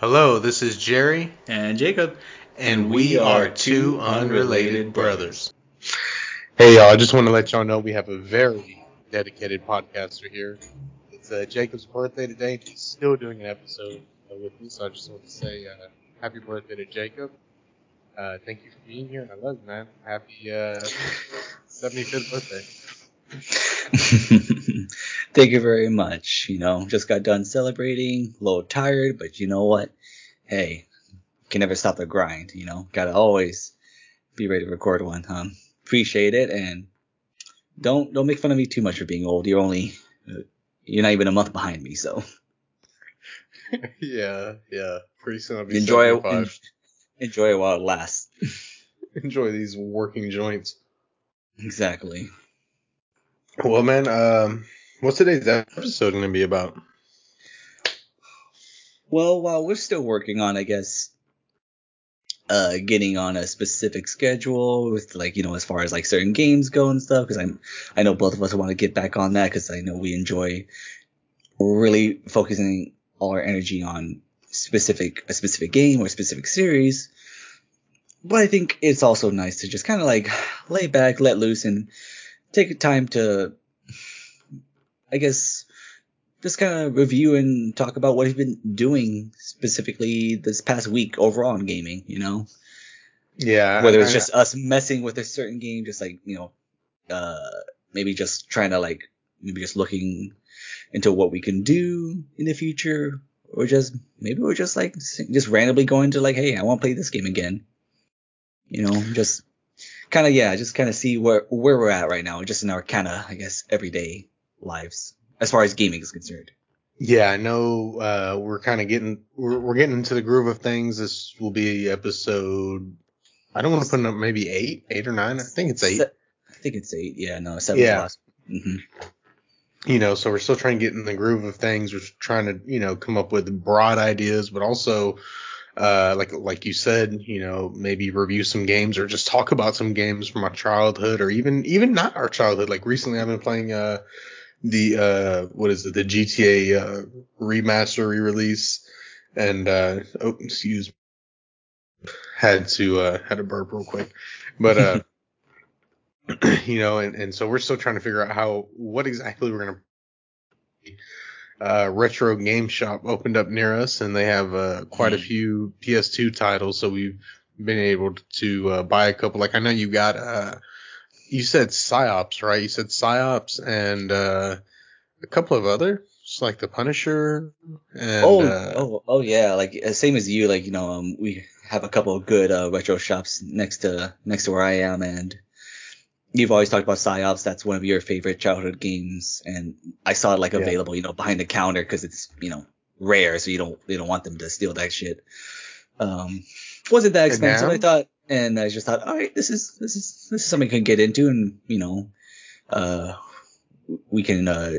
Hello, this is Jerry, and Jacob, and we are two unrelated brothers. Hey, y'all, I just want to let y'all know we have a very dedicated podcaster here. It's uh, Jacob's birthday today. And He's still doing an episode uh, with me, so I just want to say uh, happy birthday to Jacob. Uh, thank you for being here, and I love you, man. Happy uh, 75th birthday. Thank you very much. You know, just got done celebrating, a little tired, but you know what? Hey, can never stop the grind, you know? Gotta always be ready to record one. Um, appreciate it and don't don't make fun of me too much for being old. You're only uh, you're not even a month behind me, so yeah, yeah. Pretty soon I'll be enjoy it. En- enjoy it while it lasts. enjoy these working joints. Exactly. Well, man, um, what's today's episode going to be about? Well, while we're still working on, I guess, uh, getting on a specific schedule with like, you know, as far as like certain games go and stuff, because I'm, I know both of us want to get back on that because I know we enjoy really focusing all our energy on specific, a specific game or a specific series. But I think it's also nice to just kind of like lay back, let loose and take time to, I guess, just kind of review and talk about what he's been doing specifically this past week overall in gaming, you know? Yeah. Whether it's just us messing with a certain game, just like, you know, uh, maybe just trying to like, maybe just looking into what we can do in the future, or just, maybe we're just like, just randomly going to like, hey, I want to play this game again. You know, just kind of yeah, just kind of see where where we're at right now, just in our kind of I guess everyday lives as far as gaming is concerned. Yeah, I know uh, we're kind of getting we're, we're getting into the groove of things. This will be episode. I don't want to put up maybe eight, eight or nine. I think it's eight. I think it's eight. Yeah, no, seven. Yeah. Mm-hmm. You know, so we're still trying to get in the groove of things. We're trying to, you know, come up with broad ideas, but also uh, like like you said, you know, maybe review some games or just talk about some games from our childhood or even even not our childhood. Like recently, I've been playing uh the uh what is it the GTA uh, remaster re-release and uh oh excuse me. had to uh had to burp real quick but uh you know and and so we're still trying to figure out how what exactly we're gonna uh, retro game shop opened up near us, and they have uh, quite a hmm. few PS2 titles. So we've been able to uh, buy a couple. Like I know you got, uh, you said Psi-Ops, right? You said Psi-Ops and uh, a couple of other, just like the Punisher. And, oh, uh, oh, oh yeah. Like uh, same as you. Like you know, um, we have a couple of good retro shops next to next to where I am, and you've always talked about Psi-Ops. That's one of your favorite childhood games, and I saw it like yeah. available, you know, behind the counter because it's you know rare, so you don't you don't want them to steal that shit. Um, wasn't that expensive, I thought, and I just thought, all right, this is this is this is something I can get into, and you know, uh, we can uh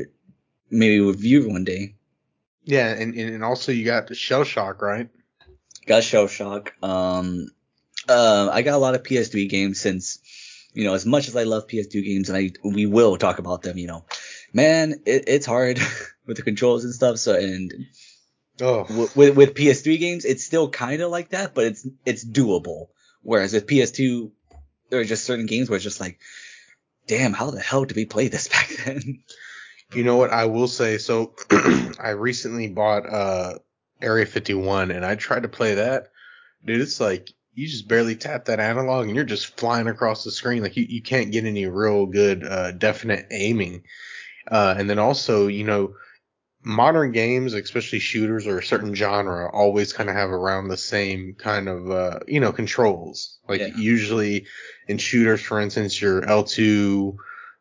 maybe review one day. Yeah, and and also you got the Shell Shock, right? Got Shell Shock. Um, uh, I got a lot of PS3 games since you know, as much as I love PS2 games and I, we will talk about them, you know, man, it, it's hard with the controls and stuff. So, and oh. with, with PS3 games, it's still kind of like that, but it's, it's doable. Whereas with PS2, there are just certain games where it's just like, damn, how the hell did we play this back then? You know what I will say? So I recently bought, uh, Area 51 and I tried to play that. Dude, it's like you just barely tap that analog and you're just flying across the screen. Like you, you can't get any real good, uh, definite aiming. Uh, and then also, you know, modern games, especially shooters or a certain genre, always kind of have around the same kind of, uh, you know, controls. Like yeah. usually in shooters, for instance, your L2,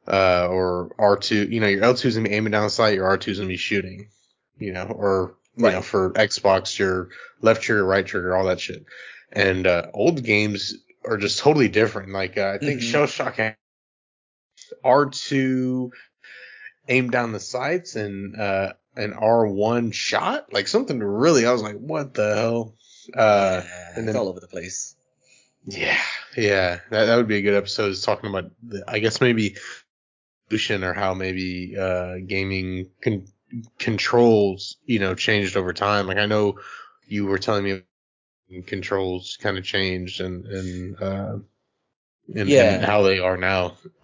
uh, or R2, you know, your L2 is gonna be aiming down the sight, your R2 is gonna be shooting, you know, or, you right. know, for Xbox, your left trigger, right trigger, all that shit and uh, old games are just totally different. Like uh, I think mm-hmm. Shell Shock R2 aimed down the sights and uh, an R1 shot, like something really. I was like, what the hell? Uh, yeah, and then, it's all over the place. Yeah, yeah, that that would be a good episode. Is talking about, the, I guess maybe evolution or how maybe uh, gaming con- controls, you know, changed over time. Like I know you were telling me controls kind of changed and and uh, and, Yeah. and how they are now.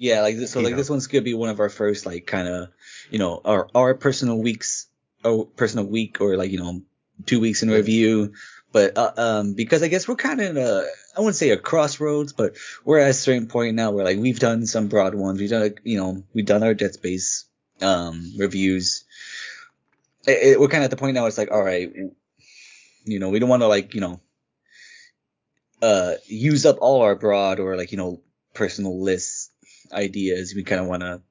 Yeah, like this, so like know. this one's gonna be one of our first like kind of you know our our personal weeks or personal week or like you know two weeks in review. But uh, um because I guess we're kind of in a I wouldn't say a crossroads, but we're at a certain point now where like we've done some broad ones, we've done you know we've done our Dead Space um reviews. It, it- we're kind of at the point now. It's like all right, you know we don't want to like you know uh use up all our broad or like you know personal lists ideas. We kind of want to,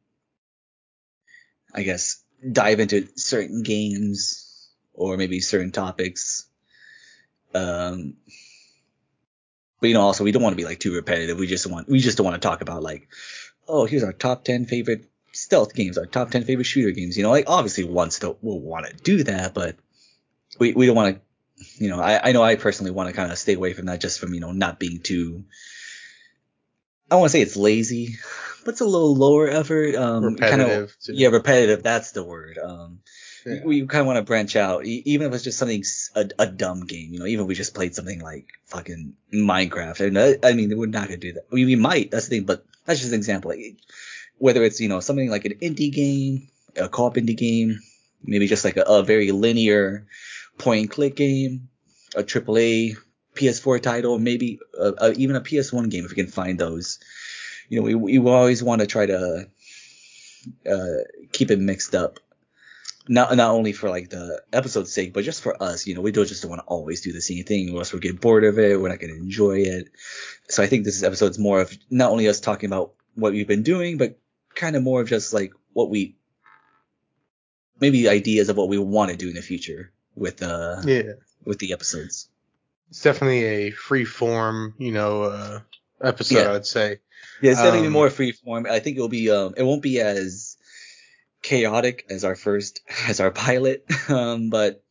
I guess, dive into certain games or maybe certain topics. Um, but you know, also we don't want to be like too repetitive. We just want we just don't want to talk about like, oh, here's our top ten favorite stealth games, our top ten favorite shooter games. You know, like obviously still will want to do that, but we we don't want to. You know, I, I know I personally want to kind of stay away from that just from you know not being too. I want to say it's lazy, but it's a little lower effort. Um, kind of Repetitive. yeah, repetitive. That's the word. Um, Yeah. we, we kind of want to branch out, e- even if it's just something a dumb game. You know, even if we just played something like fucking Minecraft. And I, I mean, we're not gonna do that. We, we might. That's the thing. But that's just an example. Like, whether it's you know something like an indie game, a co-op indie game, maybe just like a, a very linear point and click game, a AAA PS4 title, maybe uh uh even a PS1 game if we can find those. You know, we we always want to try to uh, keep it mixed up. Not not only for like the episode's sake, but just for us. You know, we don't just don't want to always do the same thing, or else we'll get bored of it. We're not going to enjoy it. So I think this episode's more of not only us talking about what we've been doing, but kind of more of just like what we maybe ideas of what we want to do in the future with uh yeah. with the episodes. It's definitely a free form, you know, uh, episode. Yeah. I'd say. Yeah, it's definitely Um, more free form. I think it'll be um it won't be as chaotic as our first as our pilot. Um but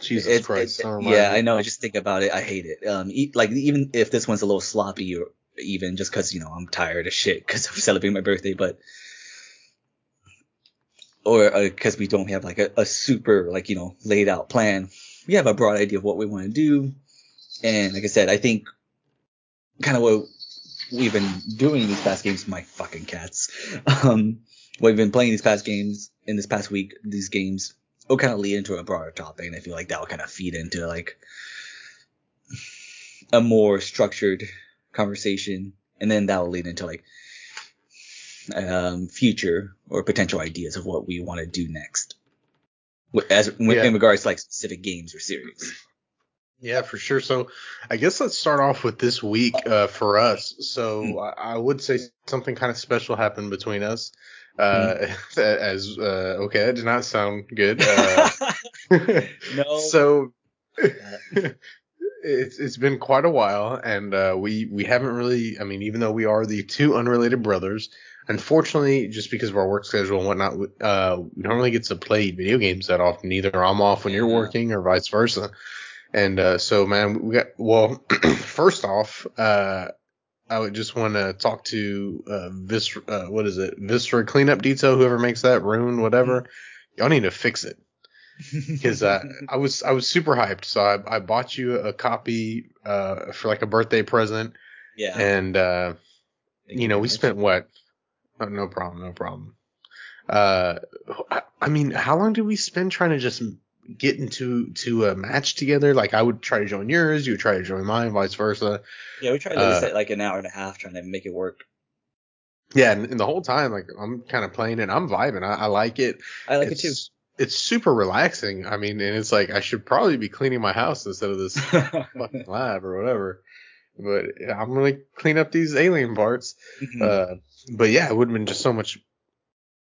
Jesus it's- Christ. it- don't yeah, me. I know. I just think about it. I hate it. Um e- like even if this one's a little sloppy or even just cuz you know I'm tired of shit cuz I'm celebrating my birthday, but or because we don't have like a, a super like you know laid out plan. We have a broad idea of what we want to do, and like I said, I think kind of what we've been doing these past games. My fucking cats. Um, what we've been playing these past games in this past week. These games will kind of lead into a broader topic, and I feel like that will kind of feed into like a more structured conversation, and then that will lead into like um, future or potential ideas of what we want to do next, as Yeah. in regards to like specific games or series. Yeah, for sure. So I guess let's start off with this week uh, for us. So Hmm. I, I would say something kind of special happened between us. Uh, as uh, okay, that did not sound good. Uh, no. So it's it's been quite a while, and uh, we we haven't really. I mean, even though we are the two unrelated brothers, unfortunately, just because of our work schedule and whatnot, uh, we don't really get to play video games that often. Either I'm off when you're working, or vice versa. And uh, so, man, we got well. first off, uh, I would just want to talk to uh, Viscera. Uh, what is it? Viscera Cleanup Detail. Whoever makes that, Rune, whatever. Y'all need to fix it because uh, I was I was super hyped. So I, I bought you a copy uh, for like a birthday present, yeah. and uh, you know we spent what? Oh, no problem, no problem. Uh, I, I mean, how long did we spend trying to just get into to a match together? Like I would try to join yours, you would try to join mine, vice versa. Yeah, we tried to uh, set like an hour and a half trying to make it work. Yeah, and, and the whole time, like I'm kind of playing it, I'm vibing, I, I like it. I like it's, it too. It's super relaxing. I mean, and it's like I should probably be cleaning my house instead of this fucking lab or whatever. But I'm gonna clean up these alien parts. Mhm. Uh, but yeah, it would have been just so much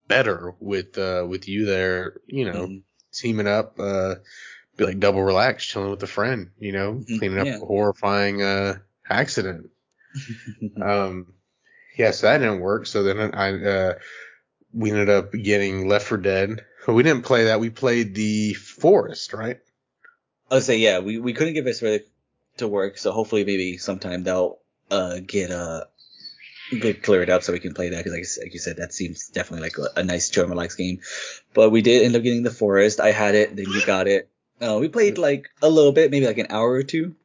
better with uh with you there, you know, Mhm. Teaming up, uh, be like double relaxed, chilling with a friend, you know, Mhm, cleaning up yeah. a horrifying uh accident. Um, yeah, so that didn't work. So then I uh we ended up getting Left 4 Dead. We didn't play that. We played the Forest, right? I would say yeah, we, we couldn't get this to work, so hopefully maybe sometime they'll uh get uh get cleared up so we can play that because like, like you said that seems definitely like a, a nice and relax game. But we did end up getting the forest. I had it, then you got it. No, we played like a little bit, maybe like an hour or two,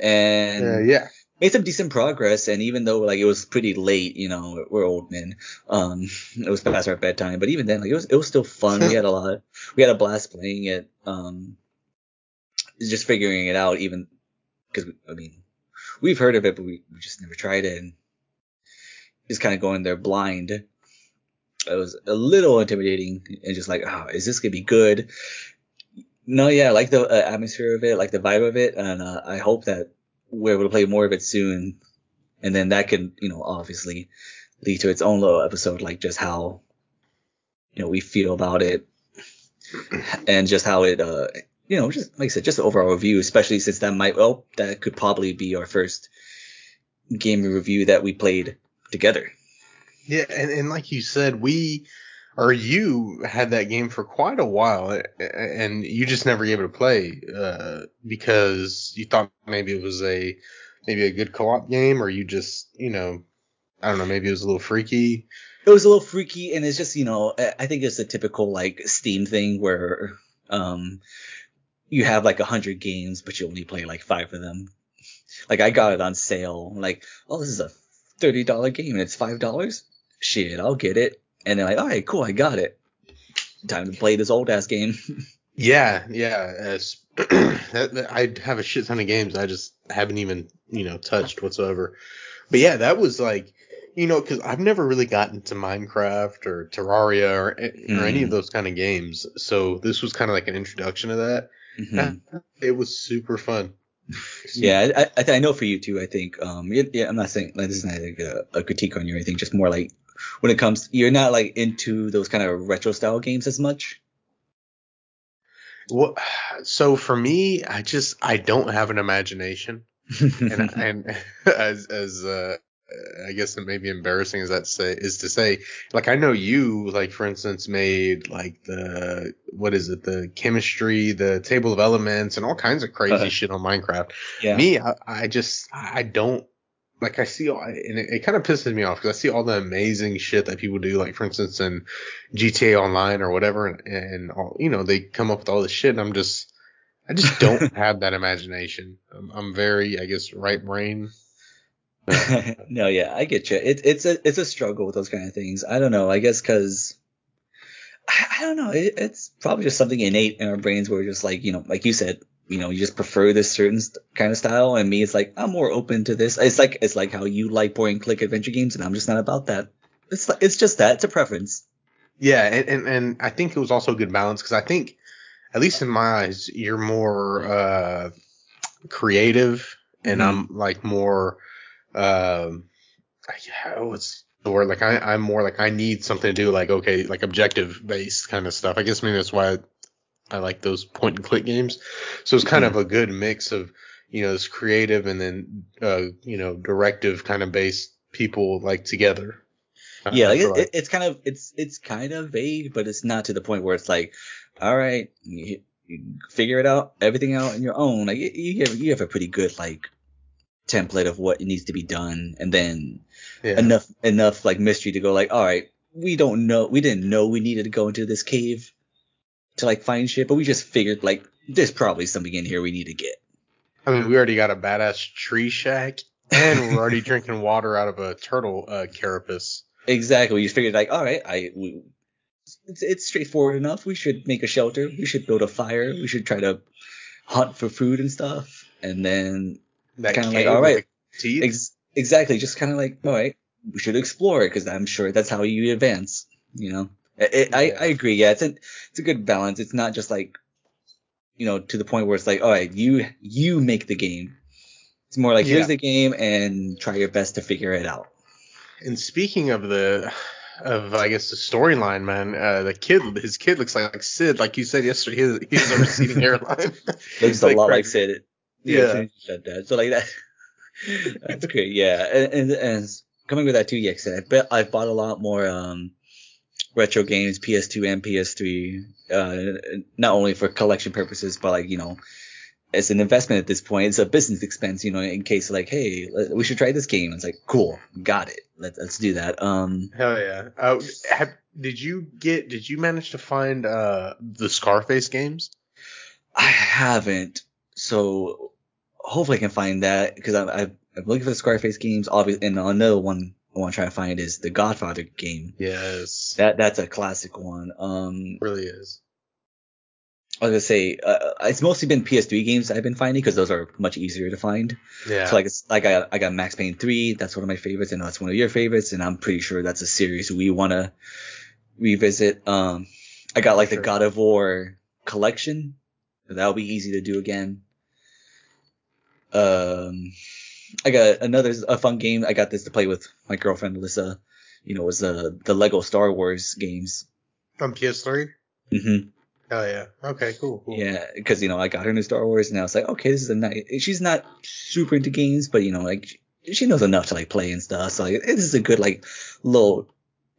and Uh, yeah. made some decent progress. And even though like it was pretty late, you know, we're old men. Um, it was past our bedtime, but even then, like it was it was still fun. we had a lot. We had a blast playing it. Um, just figuring it out, even because I mean, we've heard of it, but we, we just never tried it, and just kind of going there blind. It was a little intimidating and just like, oh, is this gonna be good? No, yeah, I like the uh, atmosphere of it, like the vibe of it, and uh, I hope that we're able to play more of it soon, and then that can, you know, obviously lead to its own little episode, like just how, you know, we feel about it, and just how it, uh, you know, just like I said, just the overall review, especially since that might, well, that could probably be our first game review that we played together. Yeah, and, and like you said, we or you had that game for quite a while, and you just never gave it a play uh, because you thought maybe it was a maybe a good co-op game, or you just you know I don't know maybe it was a little freaky. it was a little freaky and it's just you know I- i think it's a typical like steam thing where um you have like a hundred games but you only play like five of them like i got it on sale like oh this is a $30 game and it's five dollars shit i'll get it and they're like all right cool i got it time to play this old ass game Yeah, yeah. As, that, that- I have a shit ton of games I just haven't even you know touched whatsoever. But yeah, that was like you know because I've never really gotten to Minecraft or Terraria or or any of Mm. those kind of games. So this was kind of like an introduction to that. Mhm. It was super fun. Yeah I, I, I know for you too i think um yeah, yeah i'm not saying like this is not like a, a critique on you or anything just more like when it comes you're not like into those kind of retro style games as much? Well, so for me, I just I don't have an imagination, and and as as uh, I guess it may be embarrassing as that say is to say, like I know you, like for instance, made like the what is it, the chemistry, the table of elements, and all kinds of crazy Uh-huh. shit on Minecraft. yeah Me, I, I just I don't like I see all, and it, it kind of pisses me off because I see all the amazing shit that people do, like for instance in GTA Online or whatever, and, and all you know they come up with all this shit, and I'm just I just don't have that imagination. I'm, I'm very I guess right brain. no, yeah, I get you. It, it's a it's a struggle with those kind of things. I don't know. I guess because I, I don't know. It, it's probably just something innate in our brains where we're just like you know, like you said, you know, you just prefer this certain st- kind of style. And me, it's like I'm more open to this. It's like it's like how you like and click adventure games, and I'm just not about that. It's like it's just that. It's a preference. Yeah, and, and and I think it was also a good balance because I think, at least in my eyes, you're more uh, creative, and Mhm. I'm like more, um, yeah, what's the word? Like I, I'm more like I need something to do, like okay, like objective based kind of stuff. I guess maybe that's why I, I like those point and click games. So it's kind Mhm. of a good mix of you know this creative and then uh, you know directive kind of based people like together. Yeah, like it, it, it's kind of it's it's kind of vague, but it's not to the point where it's like, all right, you, you figure it out, everything out on your own. Like you, you have you have a pretty good like template of what needs to be done, and then yeah. enough enough like mystery to go like, all right, we don't know, we didn't know we needed to go into this cave to like find shit, but we just figured like there's probably something in here we need to get. I mean, we already got a badass tree shack, and we're already drinking water out of a turtle uh, carapace. Exactly. We just figured like, all right, I we, it's it's straightforward enough. We should make a shelter. We should build a fire. We should try to hunt for food and stuff. And then That Kinda like, cave all right. ex- exactly, just kind of like, all right, we should explore it because I'm sure that's how you advance. You know, I, I, I agree. Yeah, it's a it's a good balance. It's not just like, you know, to the point where it's like, all right, you you make the game. It's more like Yeah. here's the game and try your best to figure it out. and speaking of the, of I guess the storyline, man, uh, the kid, his kid looks like, like Sid, like you said yesterday. He has, he has a receding hairline. looks a Like lot Craig- like Sid. Yeah. Yeah, said that. So like that. That's great. Yeah, and, and and coming with that too, yeah, I bet I've bought a lot more um retro games, PS2 and PS3, uh, not only for collection purposes, but like you know, as an investment at this point. It's a business expense, you know, in case like, hey, we should try this game. It's like, cool, got it. Let's let's do that. Um, Hell yeah. Uh, have, did you get? Did you manage to find uh the Scarface games? I haven't. So hopefully I can find that because I'm, I'm looking for the Scarface games. Obviously, and another one I want to try to find is the Godfather game. Yes. That that's a classic one. Um, really is. I was gonna say uh, it's mostly been PS3 games I've been finding because those are much easier to find. Yeah. So like it's like I I got Max Payne 3. That's one of my favorites, and that's one of your favorites, and I'm pretty sure that's a series we want to revisit. Um, I got like Sure. the God of War collection. That'll be easy to do again. Um, I got another a fun game. I got this to play with my girlfriend Alyssa. You know, was uh, the Lego Star Wars games. On PS3. Mm-hmm. Oh yeah. Okay. Cool. cool. Yeah, because you know I got her into Star Wars, and I was like, okay, this is a nice. She's not super into games, but you know, like she- knows enough to like play and stuff. So like, this is a good like little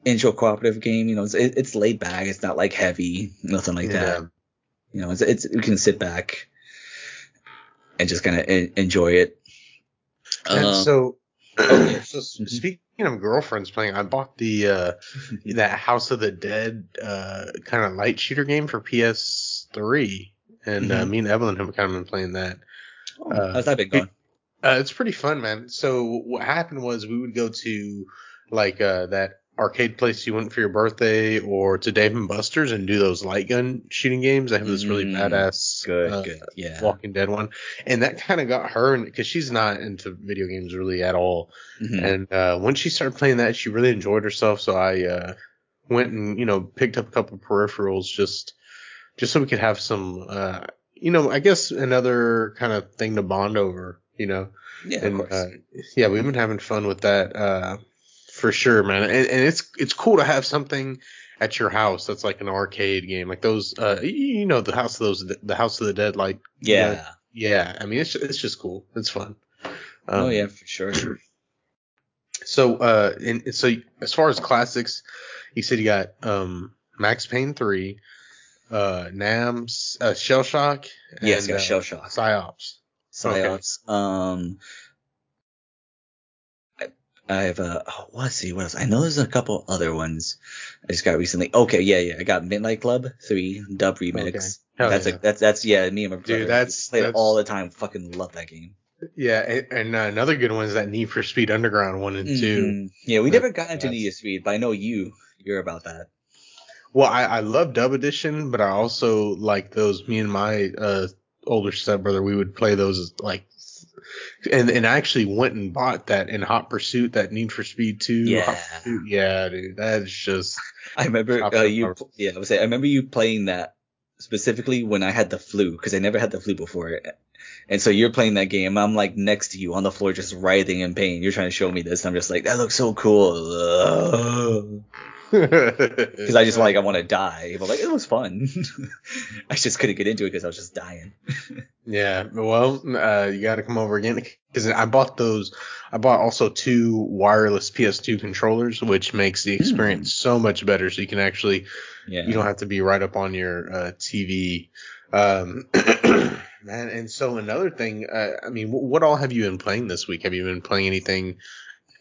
intro cooperative game. You know, it's it's laid back. It's not like heavy, nothing like that. Yeah. You know, it's it's we can sit back and just kind of enjoy it. And Um, so, okay. so Mhm. speaking of girlfriends playing, I bought the uh, that House of the Dead uh, kind of light shooter game for PS3, and uh, Mhm. me and Evelyn have kind of been playing that. uh, how's that been going? Uh, it's pretty fun, man. So what happened was we would go to like uh, that arcade place you went for your birthday, or to Dave and Buster's and do those light gun shooting games. I have this really Mm, badass Good, uh, good, yeah. Walking Dead one, and that kind of got her because she's not into video games really at all. Mhm. And uh, when she started playing that, she really enjoyed herself. So I uh, went and you know picked up a couple of peripherals just just so we could have some uh, you know I guess another kind of thing to bond over. You know, yeah, of and course. uh, yeah, we've been having fun with that uh, for sure, man. And, and it's it's cool to have something at your house that's like an arcade game, like those. Uh, you, you know, the house of those, the House of the Dead, like yeah. yeah. I mean, it's it's just cool. It's fun. Um, oh yeah, for sure. So, uh, and so as far as classics, you said you got um Max Payne three, uh, Nam's uh, Shell Shock, Yes, and, got uh, Shell Shock. Psi-Ops. Okay. Psi-Ops. Um, I, I have a. Oh, let's see what else. I know there's a couple other ones I just got recently. Okay, yeah, yeah. I got Midnight Club three dub remix. Okay. That's yeah. a that's that's yeah. Me and my Dude, brother that's- played it that's- all the time. Fucking love that game. Yeah, and, and uh, another good one is that Need for Speed Underground one and two. Mhm. Yeah, we That- never got into Need for Speed, but I know you. You're about that. Well, I, I love Dub Edition, but I also like those. Me and my uh, older stepbrother, we would play those like, and and I actually went and bought that in Hot Pursuit, that Need for Speed two. Yeah. Yeah, dude, that is just I remember uh, you. Yeah, I was say I remember you playing that specifically when I had the flu because I never had the flu before. And so you're playing that game. I'm like next to you on the floor, just writhing in pain. You're trying to show me this. I'm just like, that looks so cool. Because I just like I want to die. But like it was fun. I just couldn't get into it because I was just dying. Yeah, well, uh, you got to come over again because I bought those. I bought also two wireless PS2 controllers, which makes the experience so much better. So you can actually, Yeah. you don't have to be right up on your uh, TV. Um, man, and so another thing, uh, I mean, wh- what all have you been playing this week? Have you been playing anything,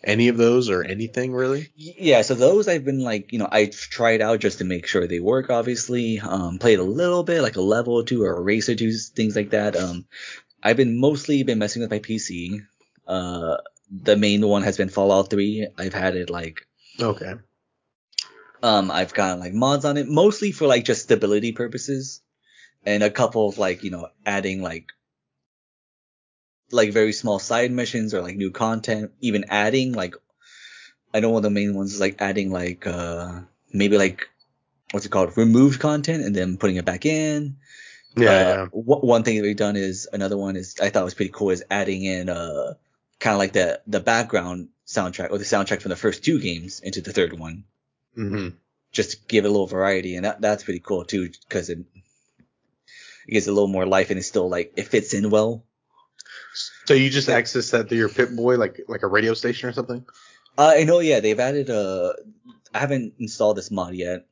any of those, or anything really? Yeah, so those I've been like, you know, I tried out just to make sure they work, obviously. Um, played a little bit, like a level or two or a race or two, things like that. Um, I've been mostly been messing with my PC. Uh, the main one has been Fallout 3. I've had it like, Okay. um, I've gotten like mods on it, mostly for like just stability purposes, and a couple of like, you know, adding like, like very small side missions or like new content, even adding like I know one of the main ones is like adding like uh maybe like what's it called removed content and then putting it back in. Yeah. Uh, yeah. wh- one thing that we've done is another one is I thought was pretty cool is adding in uh kind of like the the background soundtrack or the soundtrack from the first two games into the third one hmm just to give it a little variety and that that's pretty cool too because it it gives it a little more life and it's still like it fits in well. So you just access that through your Pip Boy, like like a radio station or something? Uh, I know, yeah, they've added uh I haven't installed this mod yet,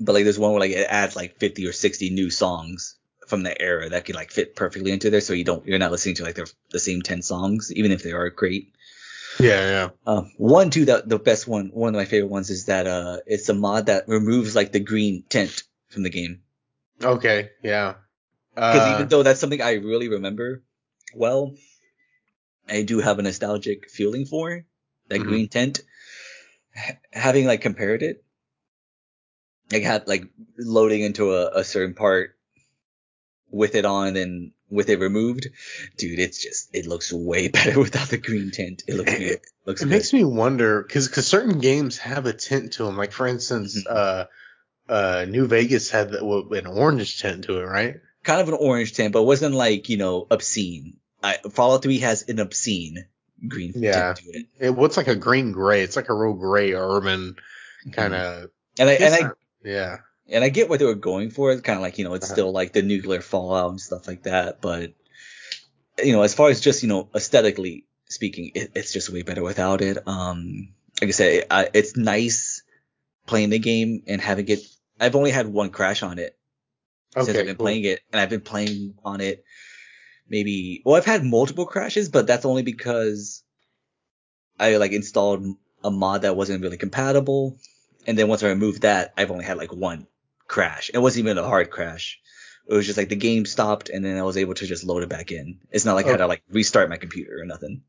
but like there's one where like it adds like 50 or 60 new songs from the era that could like fit perfectly into there, so you don't you're not listening to like the the same 10 songs, even if they are great. Yeah, yeah. Uh, one too that the best one, one of my favorite ones is that uh it's a mod that removes like the green tint from the game. Okay, yeah. Because Uh, even though that's something I really remember well, I do have a nostalgic feeling for that Mhm. green tint. H- having like compared it, like had like loading into a, a certain part with it on and then with it removed, dude, it's just it looks way better without the green tint. It looks good. Looks it good. makes me wonder because because certain games have a tint to them. Like for instance, Mhm. uh, uh, New Vegas had the, an orange tint to it, right? kind of an orange tint, but it wasn't like you know obscene. I, Fallout 3 has an obscene green Yeah. tint to it. It what's like a green gray. It's like a real gray urban kind of. And I and I yeah. and I get what they were going for. It's kind of like you know it's Uh-huh. still like the nuclear fallout and stuff like that, but you know as far as just you know aesthetically speaking, it, it's just way better without it. Um, like I said, I, it's nice playing the game and having it. I've only had one crash on it since I've been cool. playing it, and I've been playing on it maybe. Well, I've had multiple crashes, but that's only because I like installed a mod that wasn't really compatible, and then once I removed that, I've only had like one crash. It wasn't even a hard crash. It was just like the game stopped, and then I was able to just load it back in. It's not like I had to like restart my computer or nothing.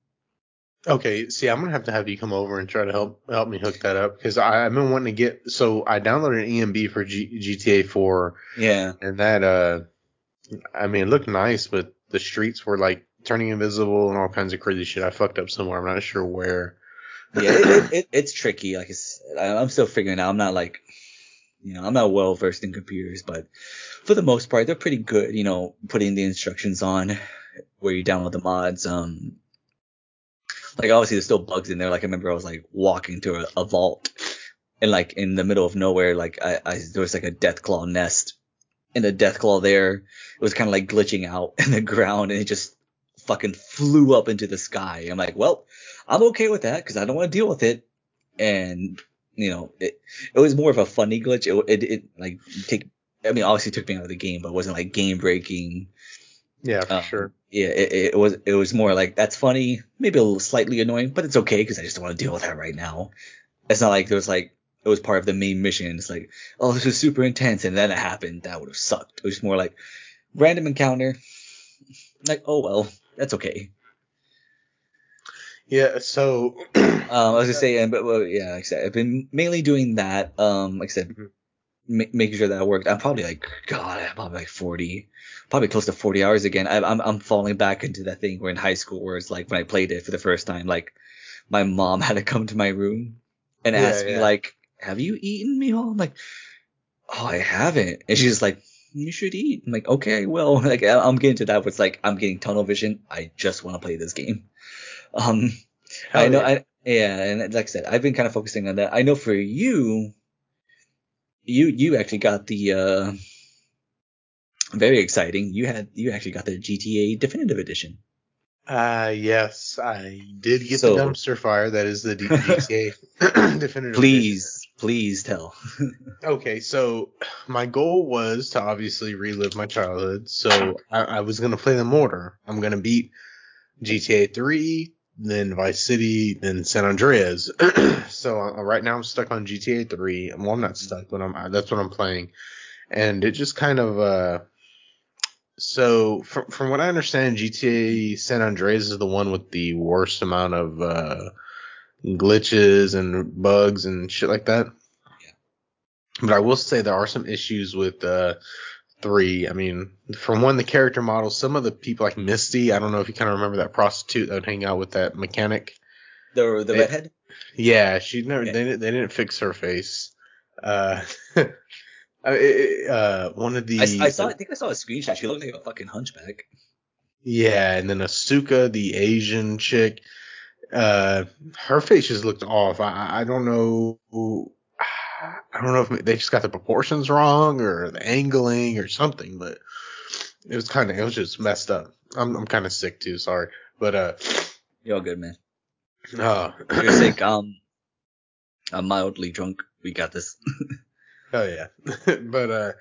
Okay, see, I'm gonna have to have you come over and try to help help me hook that up because I've been wanting to get. So I downloaded an ENB for G, GTA 4, Yeah, and that uh, I mean, it looked nice, but the streets were like turning invisible and all kinds of crazy shit. I fucked up somewhere. I'm not sure where. yeah, it, it, it, it's tricky. Like it's, I'm still figuring out. I'm not like, you know, I'm not well versed in computers, but for the most part, they're pretty good. You know, putting the instructions on where you download the mods. Um, like obviously there's still bugs in there. Like I remember I was like walking to a, a vault and like in the middle of nowhere, like I, I there was like a death claw nest and the deathclaw there it was kind of like glitching out in the ground and it just fucking flew up into the sky. I'm like, well, I'm okay with that because I don't want to deal with it. And you know, it it was more of a funny glitch. It it, it like take. I mean, obviously it took me out of the game, but it wasn't like game breaking. Yeah, for Um, sure. Yeah, it, it was it was more like that's funny, maybe a little slightly annoying, but it's okay because I just don't want to deal with that right now. It's not like there was like it was part of the main mission. It's like, oh, this is super intense, and then it happened. That would have sucked. It was more like random encounter. Like, oh well, that's okay. Yeah, so Um, I was gonna say, and but well, yeah, like I said, I've been mainly doing that. Um, like I said, Mhm. ma- making sure that worked. I'm probably like, God, I'm probably like 40, probably close to 40 hours again. I, I'm I'm falling back into that thing where in high school, where it's like when I played it for the first time, like my mom had to come to my room and Yeah, ask me yeah. like, "Have you eaten, Mijo?" I'm like, "Oh, I haven't," and she's like. You should eat. I'm like, okay, well. Like, I'm getting to that. Where it's like, I'm getting tunnel vision. I just want to play this game. Um, I know. yeah. I, yeah, and like I said, I've been kind of focusing on that. I know for you, you you actually got the uh, very exciting. You had you actually got the GTA Definitive Edition. Uh, yes, I did get So- the dumpster fire. That is the GTA definitive. Please, please tell. Okay, so my goal was to obviously relive my childhood. So I, I was gonna play them in order. I'm gonna beat GTA 3, then Vice City, then San Andreas. so uh, right now I'm stuck on GTA 3. Well, I'm not stuck, but I'm that's what I'm playing, and it just kind of uh. So from from what I understand, GTA San Andreas is the one with the worst amount of uh, glitches and bugs and shit like that. Yeah. But I will say there are some issues with uh, three. I mean, from one the character models, some of the people like Misty. I don't know if you kind of remember that prostitute that would hang out with that mechanic. The the It- redhead. Yeah, she never. They didn't. They didn't fix her face. Uh, I- uh, one of the. I, I saw. I think I saw a screenshot. She looked like a fucking hunchback. Yeah, and then Asuka, the Asian chick, uh, her face just looked off. I, I don't know. I don't know if they just got the proportions wrong or the angling or something, but it was kind of it was just messed up. I'm I'm kind of sick too. Sorry, but uh, You're all good, man. uh You're sick. Um, I'm mildly drunk. We got this. Oh yeah. but uh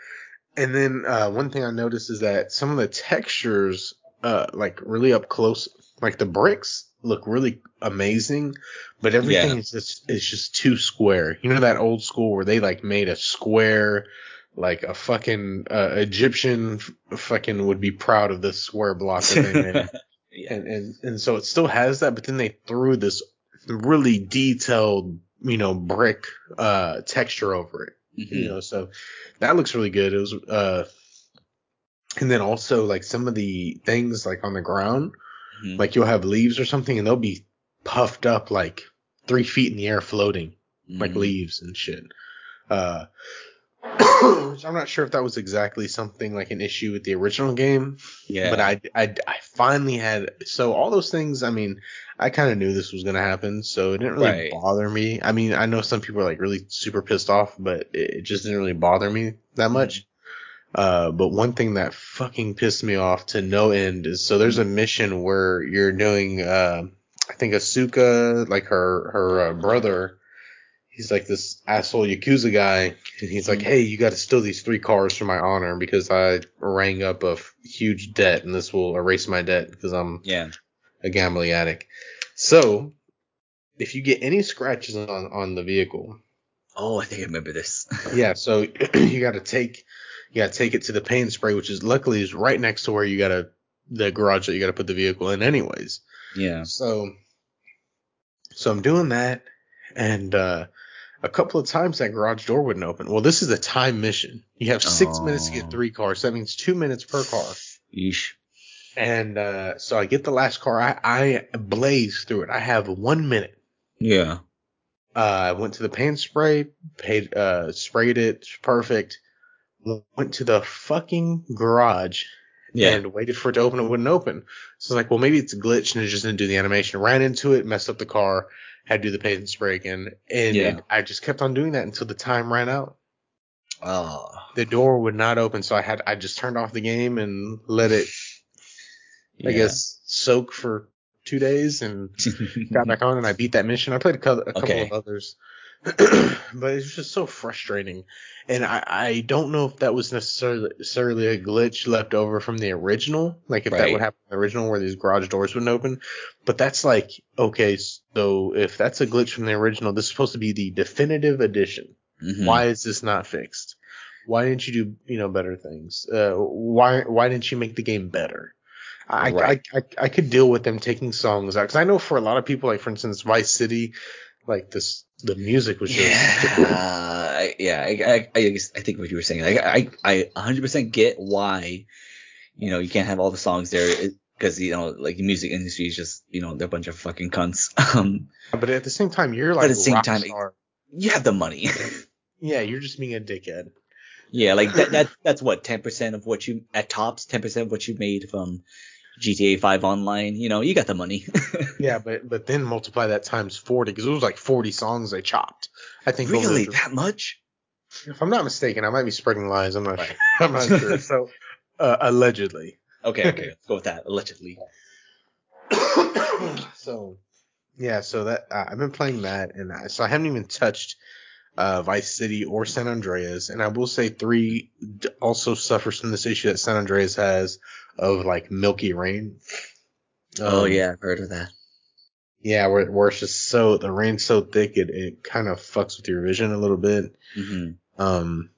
and then uh one thing I noticed is that some of the textures uh like really up close like the bricks look really amazing, but everything Yeah. is just is just too square. You know that old school where they like made a square like a fucking uh, Egyptian fucking would be proud of this square block that they made. yeah. and, and and so it still has that, but then they threw this really detailed, you know, brick uh texture over it. You Mhm. know, so that looks really good. It was uh and then also like some of the things like on the ground, Mhm. like you'll have leaves or something and they'll be puffed up like three feet in the air floating like Mhm. leaves and shit. Uh, I'm not sure if that was exactly something like an issue with the original game, Yeah. but I, I, I finally had so all those things. I mean, I kind of knew this was gonna happen, so it didn't really Right. bother me. I mean, I know some people are like really super pissed off, but it, it just didn't really bother me that much. Uh, but one thing that fucking pissed me off to no end is so there's a mission where you're doing, uh, I think Asuka, like her, her uh, brother, he's like this asshole Yakuza guy. And he's like, Hey, you got to steal these three cars for my honor because I rang up a f- huge debt and this will erase my debt because I'm Yeah. a gambling addict. So if you get any scratches on, on the vehicle, Oh, I think I remember this. yeah, so you got to take you got to take it to the Pay 'n' Spray, which is luckily is right next to where you got to the garage that you got to put the vehicle in, anyways. yeah. So so I'm doing that, and uh, a couple of times that garage door wouldn't open. Well, this is a time mission. You have six minutes to get three cars. So that means two minutes per car. Yeesh. And uh, so I get the last car. I, I blaze through it. I have one minute. Yeah. Uh, I went to the paint spray, paid, uh, sprayed it, perfect. Went to the fucking garage Yeah. and waited for it to open. It wouldn't open. So I was like, well, maybe it's a glitch and it just didn't do the animation. Ran into it, messed up the car, had to do the paint and spray again. And Yeah. I just kept on doing that until the time ran out. oh. The door would not open. So I had, I just turned off the game and let it, I guess, soak for two days and got back on and I beat that mission. I played a couple, a couple Okay. of others, but it's just so frustrating. And I, I don't know if that was necessarily, necessarily a glitch left over from the original, like if that Right. would happen in the original where these garage doors wouldn't open. But that's like okay, so if that's a glitch from the original, this is supposed to be the definitive edition. Mhm. Why is this not fixed? Why didn't you do you know better things? Uh, why why didn't you make the game better? I, Right. I, I I could deal with them taking songs out because I know for a lot of people, like for instance, Vice City, like this, the music was just Yeah, I, yeah. I, I, I, I think what you were saying. I, I, I 100% get why, you know, you can't have all the songs there because you know, like the music industry is just, you know, they're a bunch of fucking cunts. Um, But at the same time, you're like at the same rock time, star. you have the money. yeah, you're just being a dickhead. yeah, like that, that, that's what 10% of what you at tops, 10% of what you made from GTA 5 online. You know, you got the money. Yeah, but but then multiply that times forty because it was like forty songs they chopped. I think really, that much? if I'm not mistaken, I might be spreading lies. I'm not. Right. Sure. I'm not sure. So uh, allegedly. Okay, okay, let's go with that. Allegedly. so yeah, so that uh, I've been playing that, and I, so I haven't even touched uh, Vice City or San Andreas, and I will say three d- also suffers from this issue that San Andreas has of like milky rain. oh Um, yeah, I've heard of that. yeah, where, where it's just so the rain's so thick it it kind of fucks with your vision a little bit. hmm Um,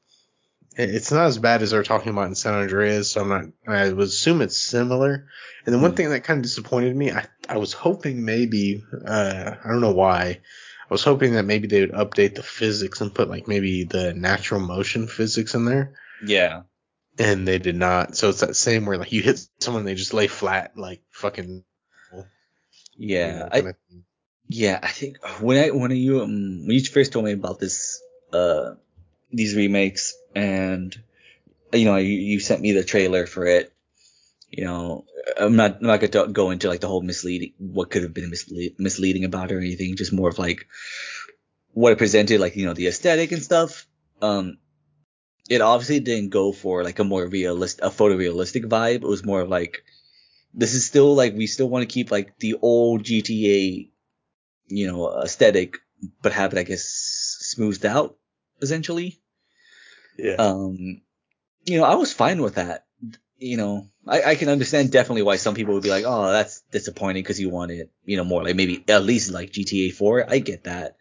it- it's not as bad as they're talking about in San Andreas, so I'm not. I would assume it's similar. And the one Mhm. thing that kind of disappointed me, I I was hoping maybe, uh, I don't know why, I was hoping that maybe they would update the physics and put like maybe the natural motion physics in there, Yeah. And they did not. So it's that same where like you hit someone, they just lay flat like fucking. you Yeah, know, I, kinda. Yeah, I think when I when you um, when you first told me about this uh these remakes and you know you, you sent me the trailer for it. You know, I'm not I'm not gonna go into like the whole misleading what could have been mislead, misleading about it or anything. Just more of like what it presented, like you know the aesthetic and stuff. Um, it obviously didn't go for like a more realistic, a photorealistic vibe. It was more of like this is still like we still want to keep like the old GTA you know, aesthetic, but have it, I guess, smoothed out, essentially. Yeah. Um, you know, I was fine with that. You know, I, I can understand definitely why some people would be like, oh, that's disappointing because you wanted, you know, more like maybe at least like GTA 4. I get that.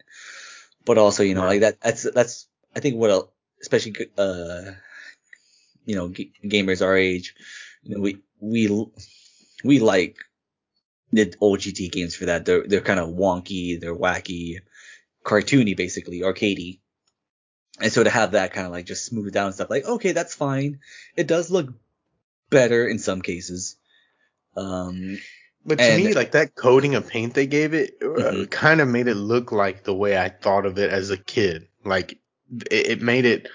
But also, you know, like that, that's, that's, I think what especially uh, you know, g- gamers our age, you know, we we we like the old GT games for that. They're they're kind of wonky, they're wacky, cartoony, basically arcadey. And so to have that kind of like just smooth down stuff, like okay, that's fine. It does look better in some cases. Um, But to And- me, like that coating of paint they gave it uh, Mhm. kind of made it look like the way I thought of it as a kid. Like it, it made it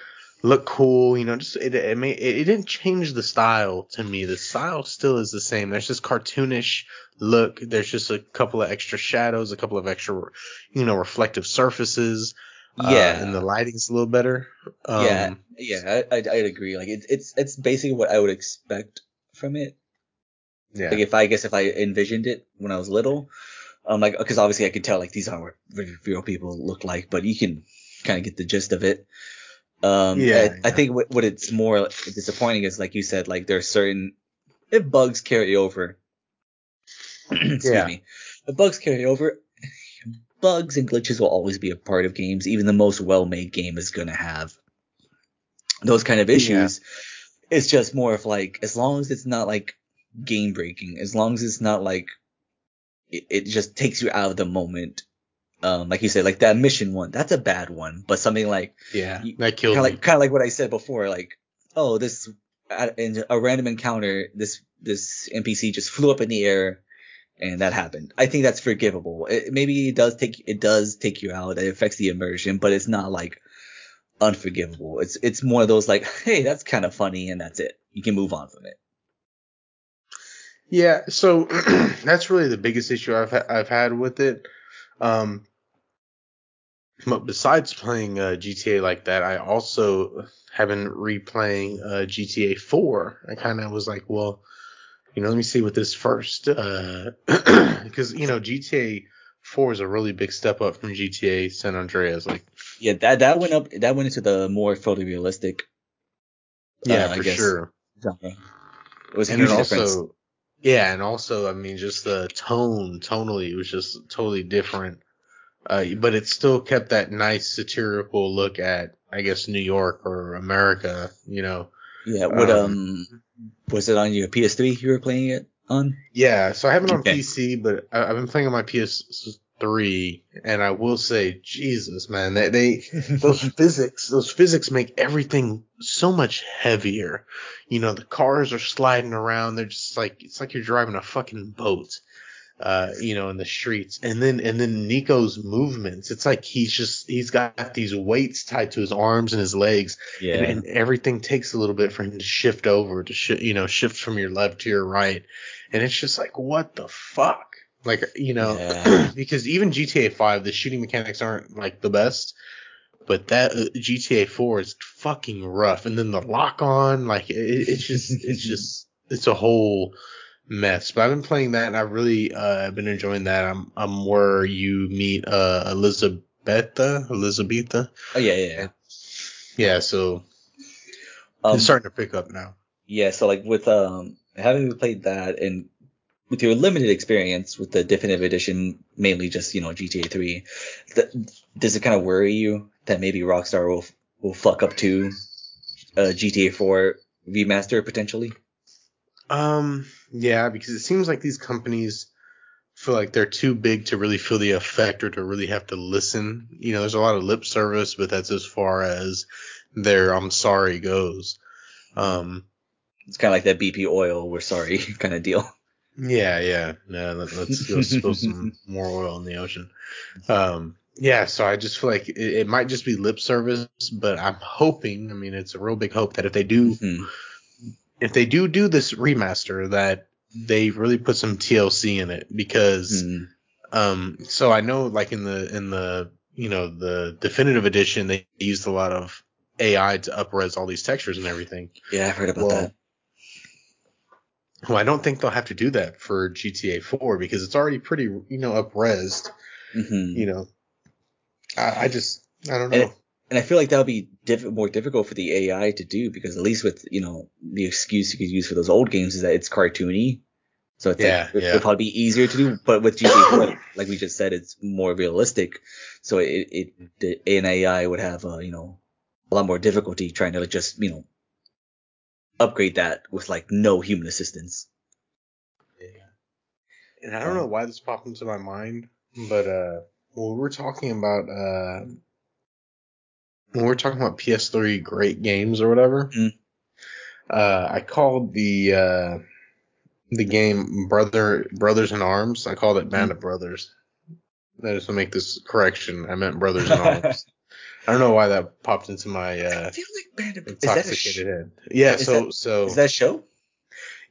look cool, you know. Just it, it made it, it didn't change the style to me. The style still is the same. There's just cartoonish look. There's just a couple of extra shadows, a couple of extra, you know, reflective surfaces. uh, Yeah. and the lighting's a little better. Um, yeah, yeah, I, I'd, I'd agree. Like it's it's it's basically what I would expect from it. yeah, Like if I guess if I envisioned it when I was little, um, like because obviously I could tell like these aren't what real people look like, but you can kind of get the gist of it. Um, Yeah, I, I think what, what it's more disappointing is like you said, like there are certain if bugs carry over. excuse Yeah. me. If bugs carry over, bugs and glitches will always be a part of games. Even the most well-made game is gonna have those kind of issues. It's just more of like as long as it's not like game breaking, as long as it's not like it, it just takes you out of the moment. Um, like you said, like that mission one, that's a bad one. But something like yeah, that killed kind of me. like kind of like what I said before, like oh this in a random encounter, this this NPC just flew up in the air, and that happened. I think that's forgivable. It, maybe it does take it does take you out. It affects the immersion, but it's not like unforgivable. It's it's more of those like hey that's kind of funny and that's it. You can move on from it. Yeah, so that's really the biggest issue I've ha- I've had with it. Um, but besides playing uh, GTA like that, I also have been replaying uh, GTA 4. I kind of was like, well, you know, let me see what this first, because you know GTA 4 is a really big step up from GTA San Andreas. Like, Yeah, that that went up. That went into the more photorealistic yeah, Uh, I for sure. genre. It was a and huge it difference. yeah and also i mean just the tone tonally it was just totally different uh, but it still kept that nice satirical look at i guess new york or america you know Yeah. What um, um, was it on your PS3 you were playing it on? yeah so i have it on Okay. pc but I, i've been playing on my ps3 and i will say jesus man they, they those physics those physics make everything so much heavier you know the cars are sliding around they're just like it's like you're driving a fucking boat uh you know in the streets. And then and then nico's movements it's like he's just he's got these weights tied to his arms and his legs. Yeah. and, and everything takes a little bit for him to shift over to sh- you know shift from your left to your right. And it's just like what the fuck? Like you know Yeah. because even GTA 5 the shooting mechanics aren't like the best. But that uh, GTA 4 is fucking rough. And then the lock on like it, it's just it's just it's a whole mess but I've been playing that and I really uh have been enjoying that I'm I'm where you meet uh Elizabeta Elizabeta oh yeah, yeah. yeah. yeah so Um, it's starting to pick up now Yeah, so like with um having played that and with your limited experience with the definitive edition, mainly just you know GTA 3, th- does it kind of worry you that maybe Rockstar will will fuck up to uh, GTA 4 remaster potentially? Um, yeah, because it seems like these companies feel like they're too big to really feel the effect or to really have to listen. You know, there's a lot of lip service, but that's as far as their I'm sorry goes. Um, It's kind of like that BP oil, we're sorry kind of deal. yeah, yeah, no, let, let's go spill some more oil in the ocean. Um, yeah, so I just feel like it, it might just be lip service, but I'm hoping, I mean, it's a real big hope that if they do Mhm. If they do do this remaster that they really put some TLC in it because Mhm. um so I know like in the in the you know the definitive edition they used a lot of AI to upres all these textures and everything. Yeah, I've heard about Well, that. Well, I don't think they'll have to do that for GTA 4 because it's already pretty you know upresed. hmm You know, I, I just I don't know. And I feel like that would be diff- more difficult for the AI to do because at least with you know the excuse you could use for those old games is that it's cartoony, so it's Yeah, like it, yeah. it'd probably be easier to do. But with GTA 4, like we just said, it's more realistic, so it, it the an AI would have uh, you know a lot more difficulty trying to like, just you know upgrade that with like no human assistance. Yeah, And I don't know why this popped into my mind, but uh, when we were talking about uh, when we are talking about PS3 great games or whatever, Mhm. uh, I called the uh, the game Brother Brothers in Arms. I called it Band of Brothers. That is to make this correction. I meant Brothers in Arms. I don't know why that popped into my uh, I feel like Band of a sh- head. Yeah, is so that- so is that a show?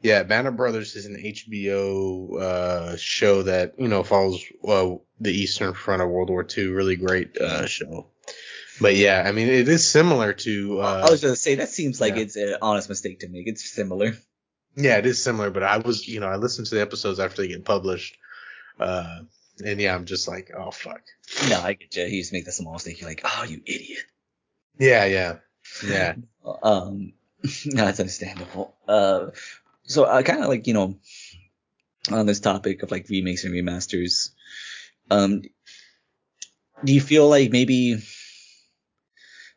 yeah, Band of Brothers is an HBO uh, show that you know follows uh, the Eastern Front of World War II. Really great uh, show. But yeah, I mean it is similar to. Uh, I was gonna say that seems like yeah. it's an honest mistake to make. It's similar. yeah, it is similar. But I was, you know, I listened to the episodes after they get published, uh, and yeah, I'm just like, oh fuck. No, I get you. He used to make the small mistake. You're like, oh, you idiot. Yeah, yeah, yeah. Um, no, that's understandable. Uh, so I kind of like you know on this topic of like remakes and remasters. Um, do you feel like maybe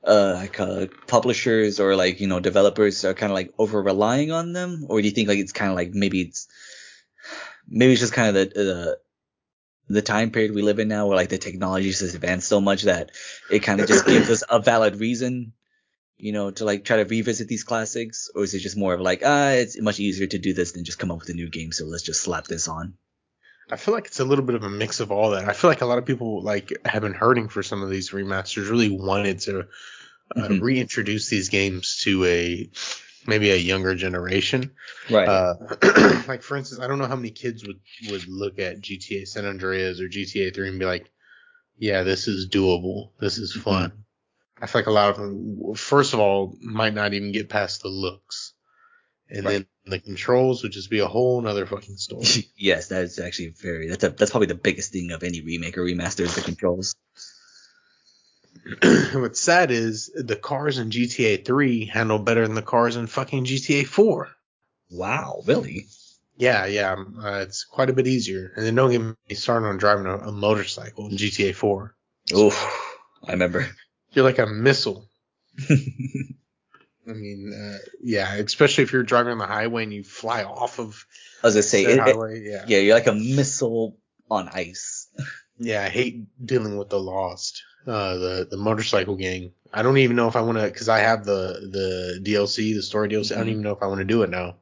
uh like uh, publishers or like you know developers are kind of like over relying on them, or do you think like it's kind of like maybe it's maybe it's just kind of the the the time period we live in now where like the technology has advanced so much that it kind of just gives us a valid reason you know, to like try to revisit these classics, or is it just more of like, ah, it's much easier to do this than just come up with a new game, so let's just slap this on? I feel like it's a little bit of a mix of all that. I feel like a lot of people like have been hurting for some of these remasters. Really wanted to uh, Mhm. reintroduce these games to a maybe a younger generation. Right. Uh, like for instance, I don't know how many kids would would look at GTA San Andreas or GTA 3 and be like, "Yeah, this is doable. This is fun." I feel like a lot of them, first of all, might not even get past the looks, and Right. then the controls would just be a whole nother fucking story. yes, that's actually very. That's a, that's probably the biggest thing of any remake or remaster is the controls. What's sad is the cars in GTA 3 handle better than the cars in fucking GTA 4. Wow, really? Yeah, yeah, um, uh, it's quite a bit easier. And then don't get me started on driving a, a motorcycle in GTA 4. Oh, I remember. You're like a missile. I mean, uh, yeah, especially if you're driving on the highway and you fly off of As I was gonna say, it, it- yeah. yeah, you're like a missile on ice. Yeah, I hate dealing with the lost, uh, the the motorcycle gang. I don't even know if I want to, because I have the the DLC, the story DLC. I don't Mhm. even know if I want to do it now.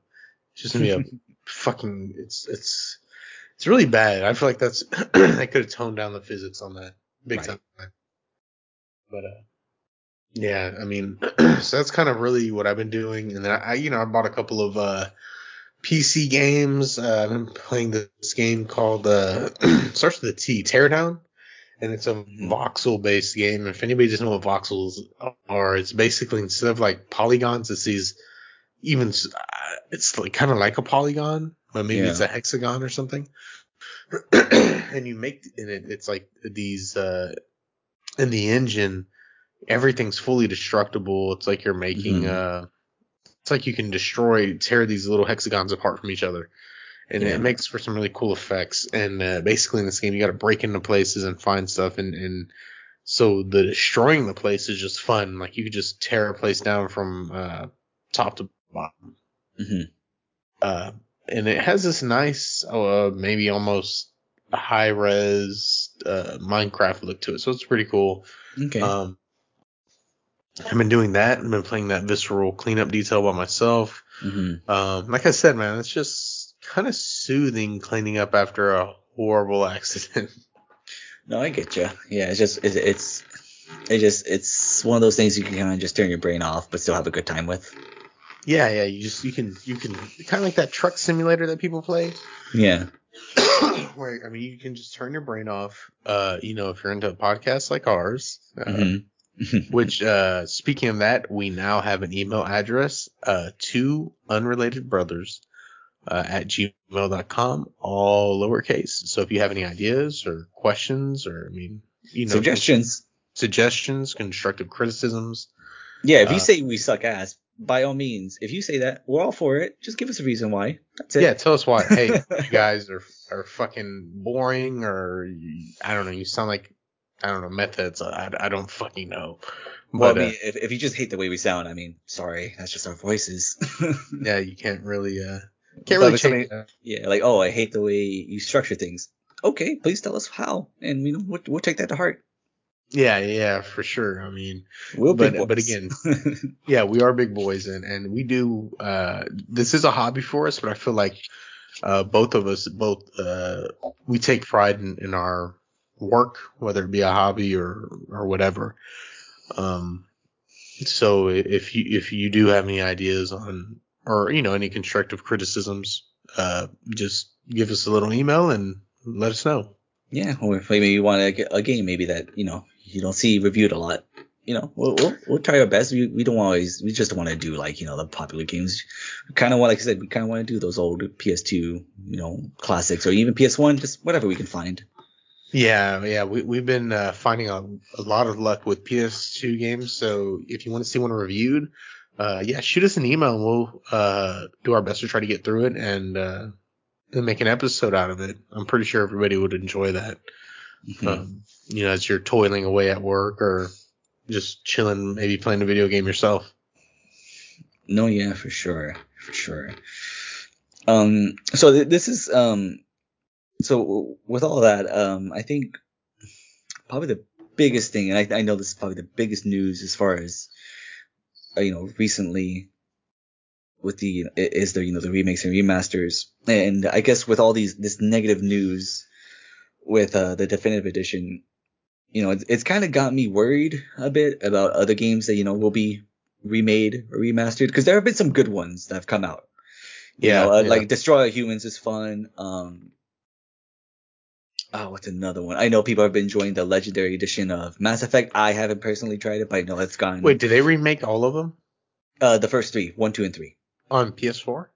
It's just gonna be a fucking. It's it's it's really bad. I feel like that's I could have toned down the physics on that big Right. time. But uh, yeah, I mean, so that's kind of really what I've been doing, and then I, you know I bought a couple of uh PC games. Uh, I've been playing this game called uh, starts with a T, Teardown, and it's a Mhm. voxel based game. If anybody doesn't know what voxels are, it's basically instead of like polygons, it's these even uh, it's like kind of like a polygon, but maybe Yeah. it's a hexagon or something. and you make and it, it's like these uh in the engine everything's fully destructible it's like you're making Mhm. uh it's like you can destroy tear these little hexagons apart from each other and Yeah. it makes for some really cool effects and uh, basically in this game you got to break into places and find stuff and and so the destroying the place is just fun like you could just tear a place down from uh top to bottom hmm uh, and it has this nice, uh, maybe almost high res uh, Minecraft look to it, so it's pretty cool. Okay. Um, I've been doing that. I've been playing that Viscera cleanup detail by myself. hmm Um, like I said, man, it's just kind of soothing cleaning up after a horrible accident. No, I get you. Yeah, it's just it's it's it just it's one of those things you can kind of just turn your brain off, but still have a good time with. yeah, yeah, you just you can you can kind of like that truck simulator that people play. Yeah. Where I mean, you can just turn your brain off. Uh, you know, if you're into podcasts like ours, uh, hmm Which, uh, speaking of that, we now have an email address, uh, two unrelated brothers, uh, at gmail.com, all lowercase. So if you have any ideas or questions or, I mean, you know, Suggestions. suggestions, constructive criticisms, Yeah, if you uh, say we suck ass, by all means, if you say that, we're all for it. Just give us a reason why. That's it. yeah, tell us why. Hey, you guys are, are fucking boring or I don't know, you sound like I don't know methods. I, I don't fucking know. Well, But I mean, uh, if, if you just hate the way we sound, I mean, sorry, that's just our voices. yeah, you can't really uh can't really somebody- change. that. yeah, like, oh, I hate the way you structure things. Okay, please tell us how, and we know we'll, we'll take that to heart. Yeah, yeah, for sure. I mean, We'll But- but again, yeah, we are big boys, and and we do. uh This is a hobby for us, but I feel like uh both of us, both uh we take pride in, in our work, whether it be a hobby or or whatever. Um, so if you if you do have any ideas on or you know any constructive criticisms, uh, just give us a little email and let us know. yeah, or if maybe you want get a game maybe that you know you don't see reviewed a lot. You know, we'll we'll, we'll try our best. We, we don't always we just want to do like you know the popular games. Kind of want, like I said, we kind of want to do those old PS2 you know classics or even PS1, just whatever we can find. Yeah, yeah, we we've been uh, finding a, a lot of luck with PS2 games. So if you want to see one reviewed, uh, yeah, shoot us an email and we'll uh, do our best to try to get through it and uh, and make an episode out of it. I'm pretty sure everybody would enjoy that. Mhm. Um, you know, as you're toiling away at work or just chilling, maybe playing a video game yourself. No, yeah, for sure, for sure. Um, so th- this is um, so with all that, um, I think probably the biggest thing, and I, I know this is probably the biggest news as far as uh, you know recently with the is the you know the remakes and remasters, and I guess with all these this negative news with uh, the definitive edition, you know, it's, it's kind of got me worried a bit about other games that you know will be remade or remastered because there have been some good ones that have come out. You Yeah, know, uh, yeah. like Destroy All Humans is fun. Um, oh, what's another one? I know people have been enjoying the Legendary Edition of Mass Effect. I haven't personally tried it, but I know it's gone. Wait, did they remake all of them uh, the first three, one, two, and three. on PS4?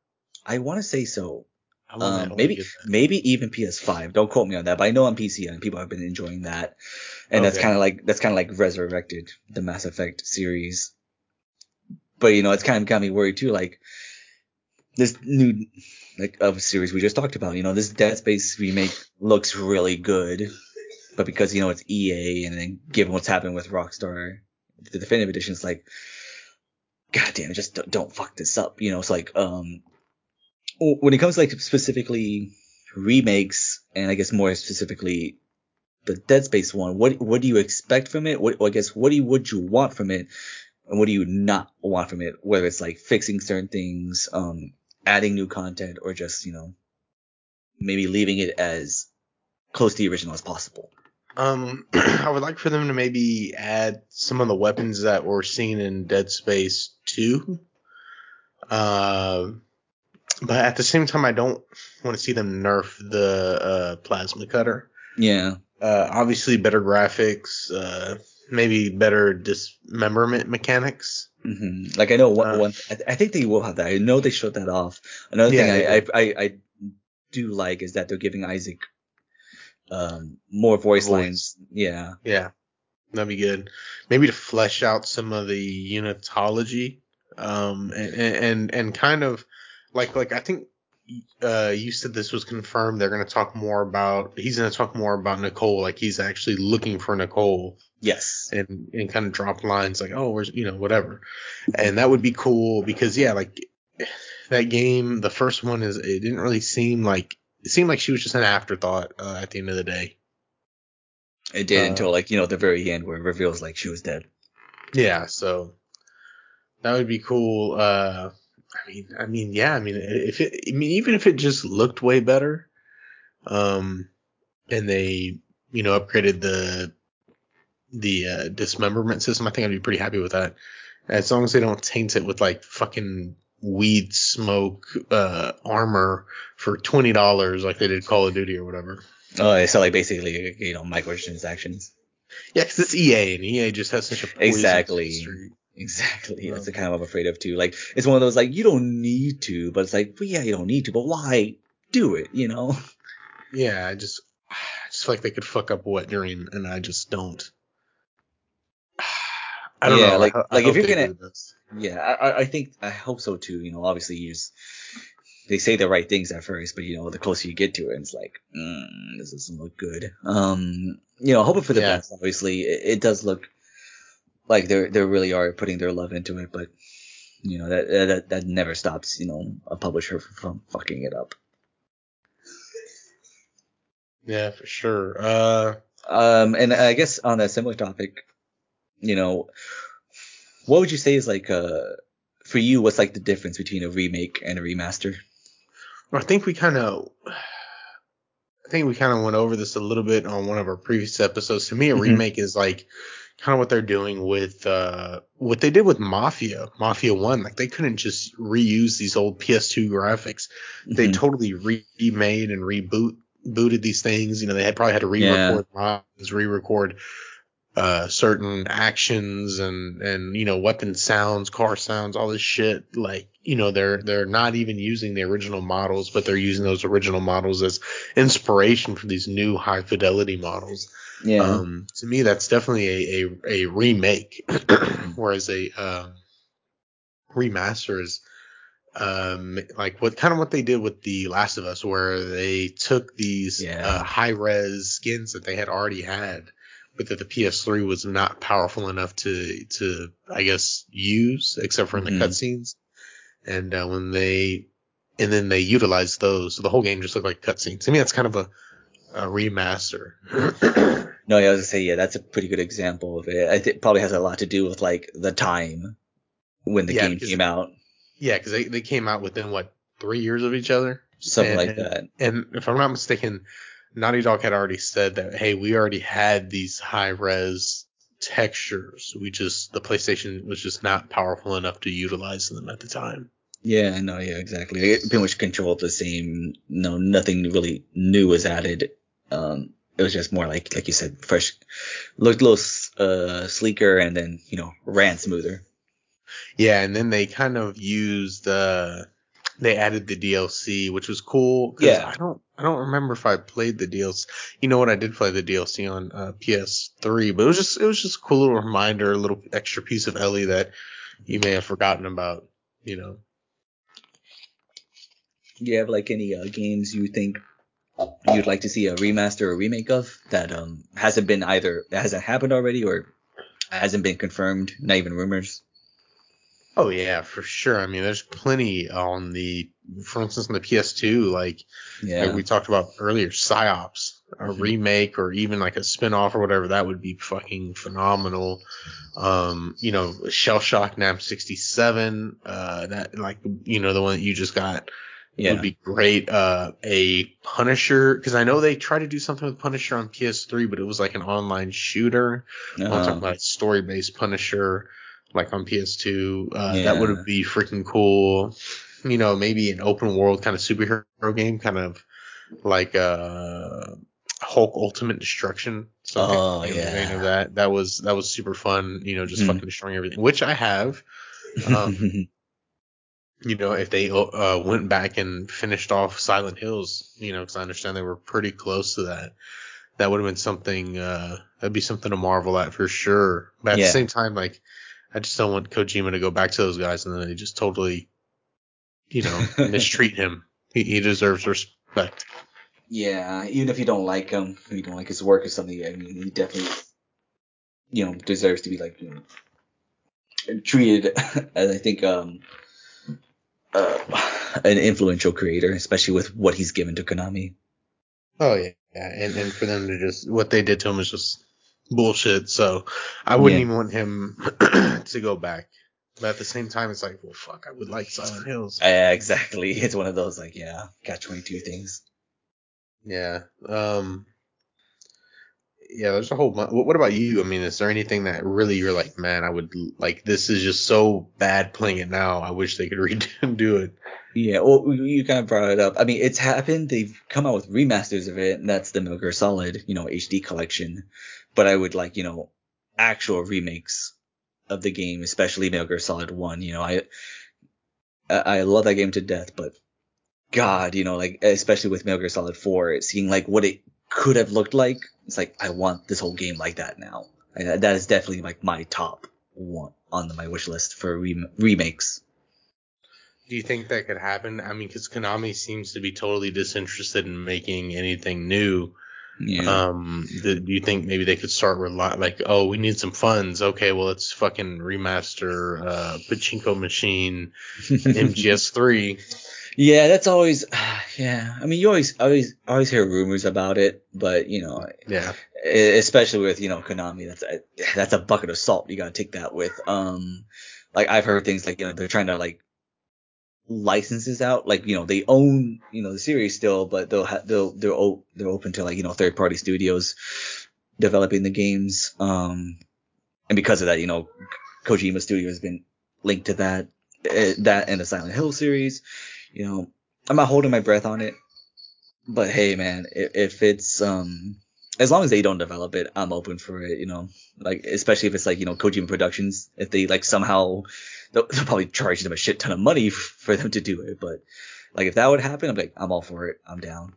I want to say so. I wanna- I Um, maybe maybe even PS5. Don't quote me on that, but I know on PC and people have been enjoying that, and that's kind of like that's kind of like resurrected the Mass Effect series. But you know, it's kind of got me worried too. Like this new like of series we just talked about. You know, this Dead Space remake looks really good, but because you know it's EA, and then given what's happened with Rockstar, the definitive edition is like, God damn just don't, don't fuck this up. You know, it's like um when it comes to like specifically remakes and I guess more specifically the Dead Space one, what what do you expect from it? What I guess what do you would you want from it, and what do you not want from it? Whether it's like fixing certain things, um, adding new content, or just you know maybe leaving it as close to the original as possible. Um, I would like for them to maybe add some of the weapons that were seen in Dead Space 2. Um, but at the same time, I don't want to see them nerf the uh, plasma cutter. Yeah, Uh, obviously, better graphics, uh, maybe better dismemberment mechanics. hmm like I know one, Uh, one I, I think they will have that. I know they showed that off. Another Yeah, thing I, I. I I do like is that they're giving Isaac um more voice, Voice. lines. Yeah. Yeah, that'd be good. Maybe to flesh out some of the unitology, um, and and and kind of like like I think uh you said this was confirmed. They're gonna talk more about. He's gonna talk more about Nicole. Like he's actually looking for Nicole, Yes. and and kind of drop lines like, oh, where's you know whatever, and that would be cool because yeah, like that game, the first one is it didn't really seem like it seemed like she was just an afterthought uh, at the end of the day. It did Uh, until like you know the very end where it reveals like she was dead. Yeah, so that would be cool. Uh, I mean, I mean, yeah, I mean, if it, I mean, even if it just looked way better, um, and they, you know, upgraded the the uh, dismemberment system, I think I'd be pretty happy with that. As long as they don't taint it with like fucking weed smoke uh armor for twenty dollars like they did Call of Duty or whatever. Oh, so like basically you know microtransactions. Yeah, 'cause it's EA and EA just has such a Exactly. history. Exactly. That's the kind of I'm afraid of too. Like it's one of those like you don't need to, but it's like well, yeah, you don't need to, but why do it? You know? Yeah, I just, I just feel like they could fuck up Wet Dream, and I just don't. I don't Yeah, know. I like- I like, if you're gonna- Yeah, I, I- I think I hope so too. You know, obviously you just they say the right things at first, but you know, the closer you get to it, it's like, mm, this doesn't look good. Um, you know, hoping for the Yeah. best. Obviously, it, it does look like they're they really are putting their love into it, but you know that that that never stops you know a publisher from fucking it up. Yeah, for sure. Uh, Um, and I guess on a similar topic, you know, what would you say is like uh for you? What's like the difference between a remake and a remaster? I think we kind of, I think we kind of went over this a little bit on one of our previous episodes. To me, a Mhm. remake is like kind of what they're doing with uh, what they did with Mafia, Mafia One. Like they couldn't just reuse these old PS2 graphics. They Mhm. totally remade and reboot booted these things. You know, they had probably had to re-record mods, re-record uh certain actions and and you know weapon sounds car sounds all this shit like you know they're they're not even using the original models but they're using those original models as inspiration for these new high fidelity models yeah. um to me that's definitely a a, a remake whereas a um remaster is um like what kind of what they did with the last of us where they took these Yeah. uh, high res skins that they had already had but that the PS3 was not powerful enough to to I guess use except for in the cutscenes. And uh, when they and then they utilized those, so the whole game just looked like cutscenes. To me, that's kind of a, a remaster. No, yeah, I was gonna say, yeah, that's a pretty good example of it. I think it probably has a lot to do with like the time when the Yeah, game came out, yeah, because they they came out within what three years of each other. something And- like that. And if I'm not mistaken, Naughty Dog had already said that hey, we already had these high res textures. We just the PlayStation was just not powerful enough to utilize them at the time. Yeah, no, yeah, exactly. It pretty much controlled the same. No, nothing really new was added. Um, it was just more like, like you said, fresh, looked a little uh sleeker, and then you know ran smoother. Yeah, and then they kind of used uh they added the DLC, which was cool. 'cause Yeah. I don't I don't remember if I played the DLC. You know what? I did play the DLC on uh, PS3, but it was just it was just a cool little reminder, a little extra piece of Ellie that you may have forgotten about. You know. Do you have like any uh, games you think you'd like to see a remaster or remake of that um hasn't been either hasn't happened already or hasn't been confirmed, not even rumors? Oh yeah, for sure. I mean, there's plenty on the, for instance, on the PS2, like Yeah. like we talked about earlier, Psi-Ops, a Mhm. remake or even like a spin-off or whatever, that would be fucking phenomenal. Um, you know, Shell Shock NAM 67, uh, that like, you know, the one that you just got yeah. would be great. Uh, a Punisher, cause I know they tried to do something with Punisher on PS3, but it was like an online shooter. I'm Uh-huh. talking about story-based Punisher, like on PS2. Uh, Yeah. That would be freaking cool. You know, maybe an open world kind of superhero game, kind of like uh, Hulk Ultimate Destruction. Something Oh, in the vein yeah. of that. That was that was super fun. You know, just Mhm. fucking destroying everything, which I have. Um, you know, if they uh, went back and finished off Silent Hills, you know, because I understand they were pretty close to that. That would have been something. Uh, that'd be something to marvel at for sure. But at Yeah. the same time, like, I just don't want Kojima to go back to those guys and then they just totally, you know, mistreat him. He, he deserves respect. Yeah, even if you don't like him, you don't like his work or something, I mean, he definitely, you know, deserves to be like, you know, treated as I think um uh, an influential creator, especially with what he's given to Konami. Oh yeah, yeah. And and for them to just what they did to him is just bullshit. So I wouldn't Yeah. even want him to go back. But at the same time, it's like, well, fuck, I would like Silent Hills. Yeah, exactly. It's one of those like, yeah, got twenty two things. Yeah. Um. Yeah, there's a whole. bu- What about you? I mean, is there anything that really you're like, man, I would like this is just so bad playing it now. I wish they could redo it. Yeah, well, you- kind of brought it up. I mean, it's happened. They've come out with remasters of it, and that's the Metal Solid, you know, HD collection. But I would like, you know, actual remakes of the game, especially Metal Solid One. You know, I I I love that game to death, but God, you know, like especially with Metal Gear Solid Four, seeing like what it could have looked like, it's like I want this whole game like that now. And that- is definitely like my top one on my wish list for rem- remakes. Do you think that could happen? I mean, because Konami seems to be totally disinterested in making anything new. Yeah. Um, the, do you think maybe they could start rely like, oh, we need some funds. Okay, well, let's fucking remaster uh, Pachinko Machine MGS3. Yeah, that's always yeah. I mean, you always always always hear rumors about it, but you know, Yeah, especially with you know Konami, that's a, that's a bucket of salt. You gotta take that with. Um, like I've heard things like you know they're trying to like licenses out, like you know they own you know the series still, but they'll ha- they'll they're o- they're open to like you know third party studios developing the games. Um, and because of that, you know Kojima Studio has been linked to that eh, that and the Silent Hill series. You know, I'm not holding my breath on it, but hey, man, if, it's um as long as they don't develop it, I'm open for it. You know, like especially if it's like you know Kojima Productions, if they like somehow they'll, they'll probably charge them a shit ton of money f- for them to do it, but like if that would happen, I'm like I'm all for it. I'm down.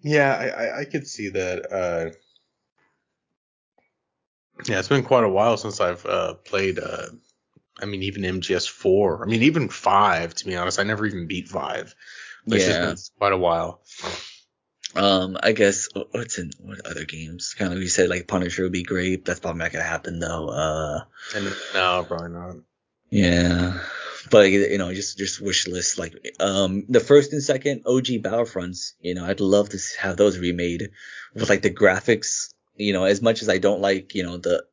yeah, I, I, I could see that. Uh, yeah, it's been quite a while since I've uh, played. Uh, I mean, even MGS4. I mean, even five. To be honest, I never even beat five. It's just Yeah. been quite a while. Um, I guess wh- what's in what other games? Kind of you said like Punisher would be great. That's probably not gonna happen though. Uh, And no, probably not. yeah, but you know, just just wish list like um the first and second OG Battlefronts. You know, I'd love to have those remade with like the graphics. You know, as much as I don't like you know the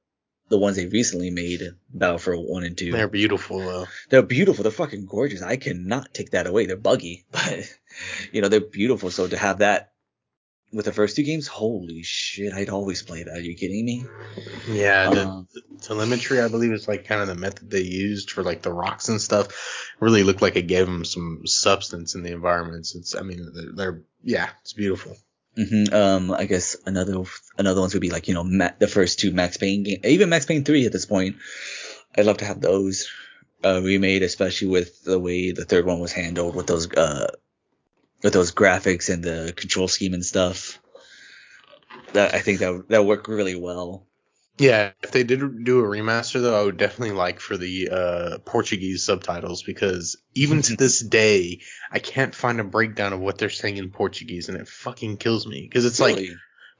the ones they recently made, Battlefront one and 2 They're beautiful though. they're beautiful. They're fucking gorgeous. I cannot take that away. They're buggy, but you know they're beautiful. So to have that with the first two games, holy shit! I'd always play that. Are you kidding me? Yeah, the Um, telemetry, I believe, is like kind of the method they used for like the rocks and stuff. Really looked like it gave them some substance in the environments. It's, I mean, they're, they're yeah, it's beautiful. Mhm, Um, I guess another another ones would be like you know Ma- the first two Max Payne game, even Max Payne three at this point. I'd love to have those uh, remade, especially with the way the third one was handled with those uh with those graphics and the control scheme and stuff. That I think that that worked really well. Yeah, if they did do a remaster though, I would definitely like for the uh, Portuguese subtitles because even to this day, I can't find a breakdown of what they're saying in Portuguese, and it fucking kills me because it's like,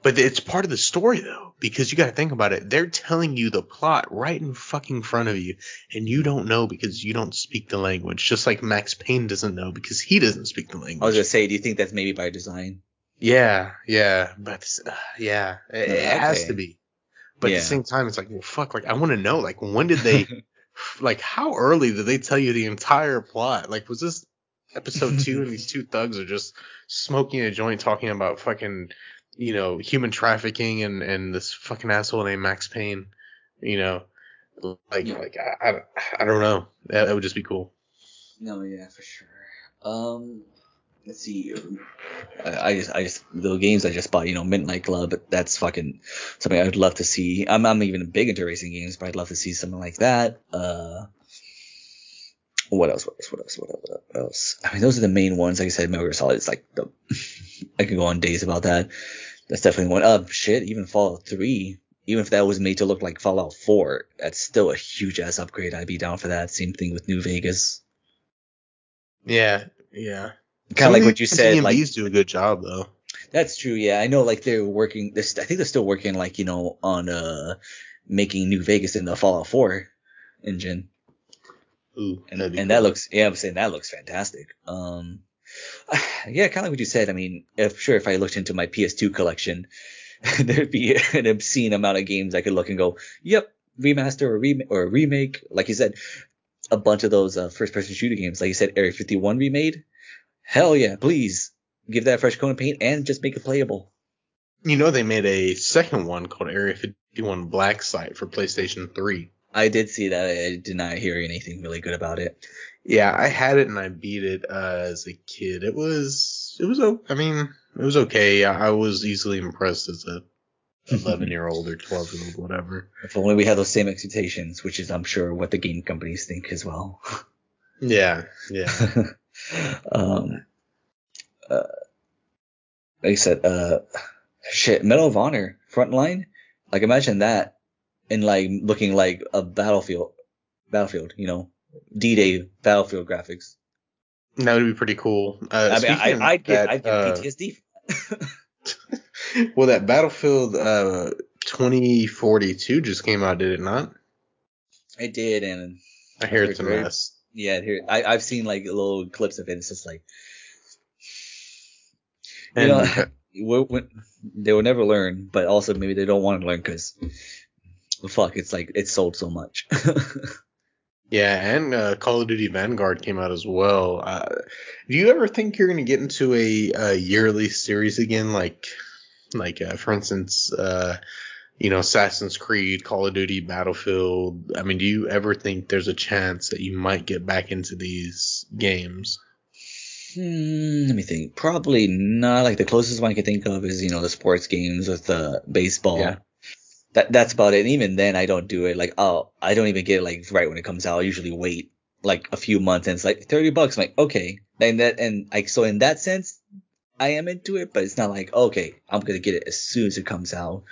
but it's part of the story though because you got to think about it. They're telling you the plot right in fucking front of you, and you don't know because you don't speak the language. Just like Max Payne doesn't know because he doesn't speak the language. I was gonna say, do you think that's maybe by design? Yeah, yeah, but uh, yeah, it, it has to be. But at the same time, it's like, well, fuck. Like, I want to know, like, when did they, like, how early did they tell you the entire plot? Like, was this episode two and these two thugs are just smoking a joint talking about fucking, you know, human trafficking and and this fucking asshole named Max Payne, you know, like Yeah. like I, I I don't know. That, that would just be cool. No, yeah, for sure. Um, let's see. I, just, I just, the games I just bought, you know, Midnight Club. That's fucking something I'd love to see. I'm, I'm even big into racing games, but I'd love to see something like that. Uh, what else? What else? What else? What else? What else? I mean, those are the main ones. Like I said, Metal Gear Solid is like the. I could go on days about that. That's definitely one. Uh, shit, even Fallout Three. Even if that was made to look like Fallout 4, that's still a huge ass upgrade. I'd be down for that. Same thing with New Vegas. Yeah, yeah. Kind of like what you said, like do a good job though. That's true. Yeah, I know. Like they're working. They're, I think they're still working. Like you know, on uh making New Vegas in the Fallout 4 engine, Ooh, and and cool. that looks. Yeah, I'm saying that looks fantastic. Um, yeah, kind of like what you said. I mean, if sure, if I looked into my PS2 collection, there'd be an obscene amount of games I could look and go, "Yep, remaster or remake or remake." Like you said, a bunch of those uh, first-person shooter games, like you said, Area 51 remade. Hell yeah, please give that a fresh coat of paint and just make it playable. You know they made a second one called Area 51 Black Site for PlayStation 3. I did see that. I did not hear anything really good about it. Yeah, I had it and I beat it uh, as a kid. It was it was o- I mean, it was okay. I, I was easily impressed as a 11 year old or 12 year old, whatever. If only we had those same expectations, which is, I'm sure, what the game companies think as well. Yeah, yeah. um, uh, like I said, uh, shit, Medal of Honor Frontline. Like imagine that, and like looking like a battlefield, battlefield. You know, D-Day Battlefield graphics. That would be pretty cool. Uh, I mean, I, I'd get, I'd get uh, PTSD. well, that Battlefield uh, 2042 just came out, did it not? I did, and I hear it's a mess. Yeah, here I, I've seen like little clips of it. It's just like, you know, they will never learn, but also maybe they don't want to learn because, fuck, it's like it's sold so much. yeah, and uh, Call of Duty Vanguard came out as well. Uh, do you ever think you're going to get into a, a yearly series again, like, like uh, for instance, uh, you know, Assassin's Creed, Call of Duty, Battlefield? I mean, do you ever think there's a chance that you might get back into these games? Hmm, let me think. Probably not. Like the closest one I can think of is you know the sports games with the baseball. Yeah. That that's about it. And even then, I don't do it. Like oh, I don't even get it like right when it comes out. I usually wait like a few months, and it's like thirty bucks. I'm like okay, and that and like so in that sense, I am into it, but it's not like okay, I'm gonna get it as soon as it comes out.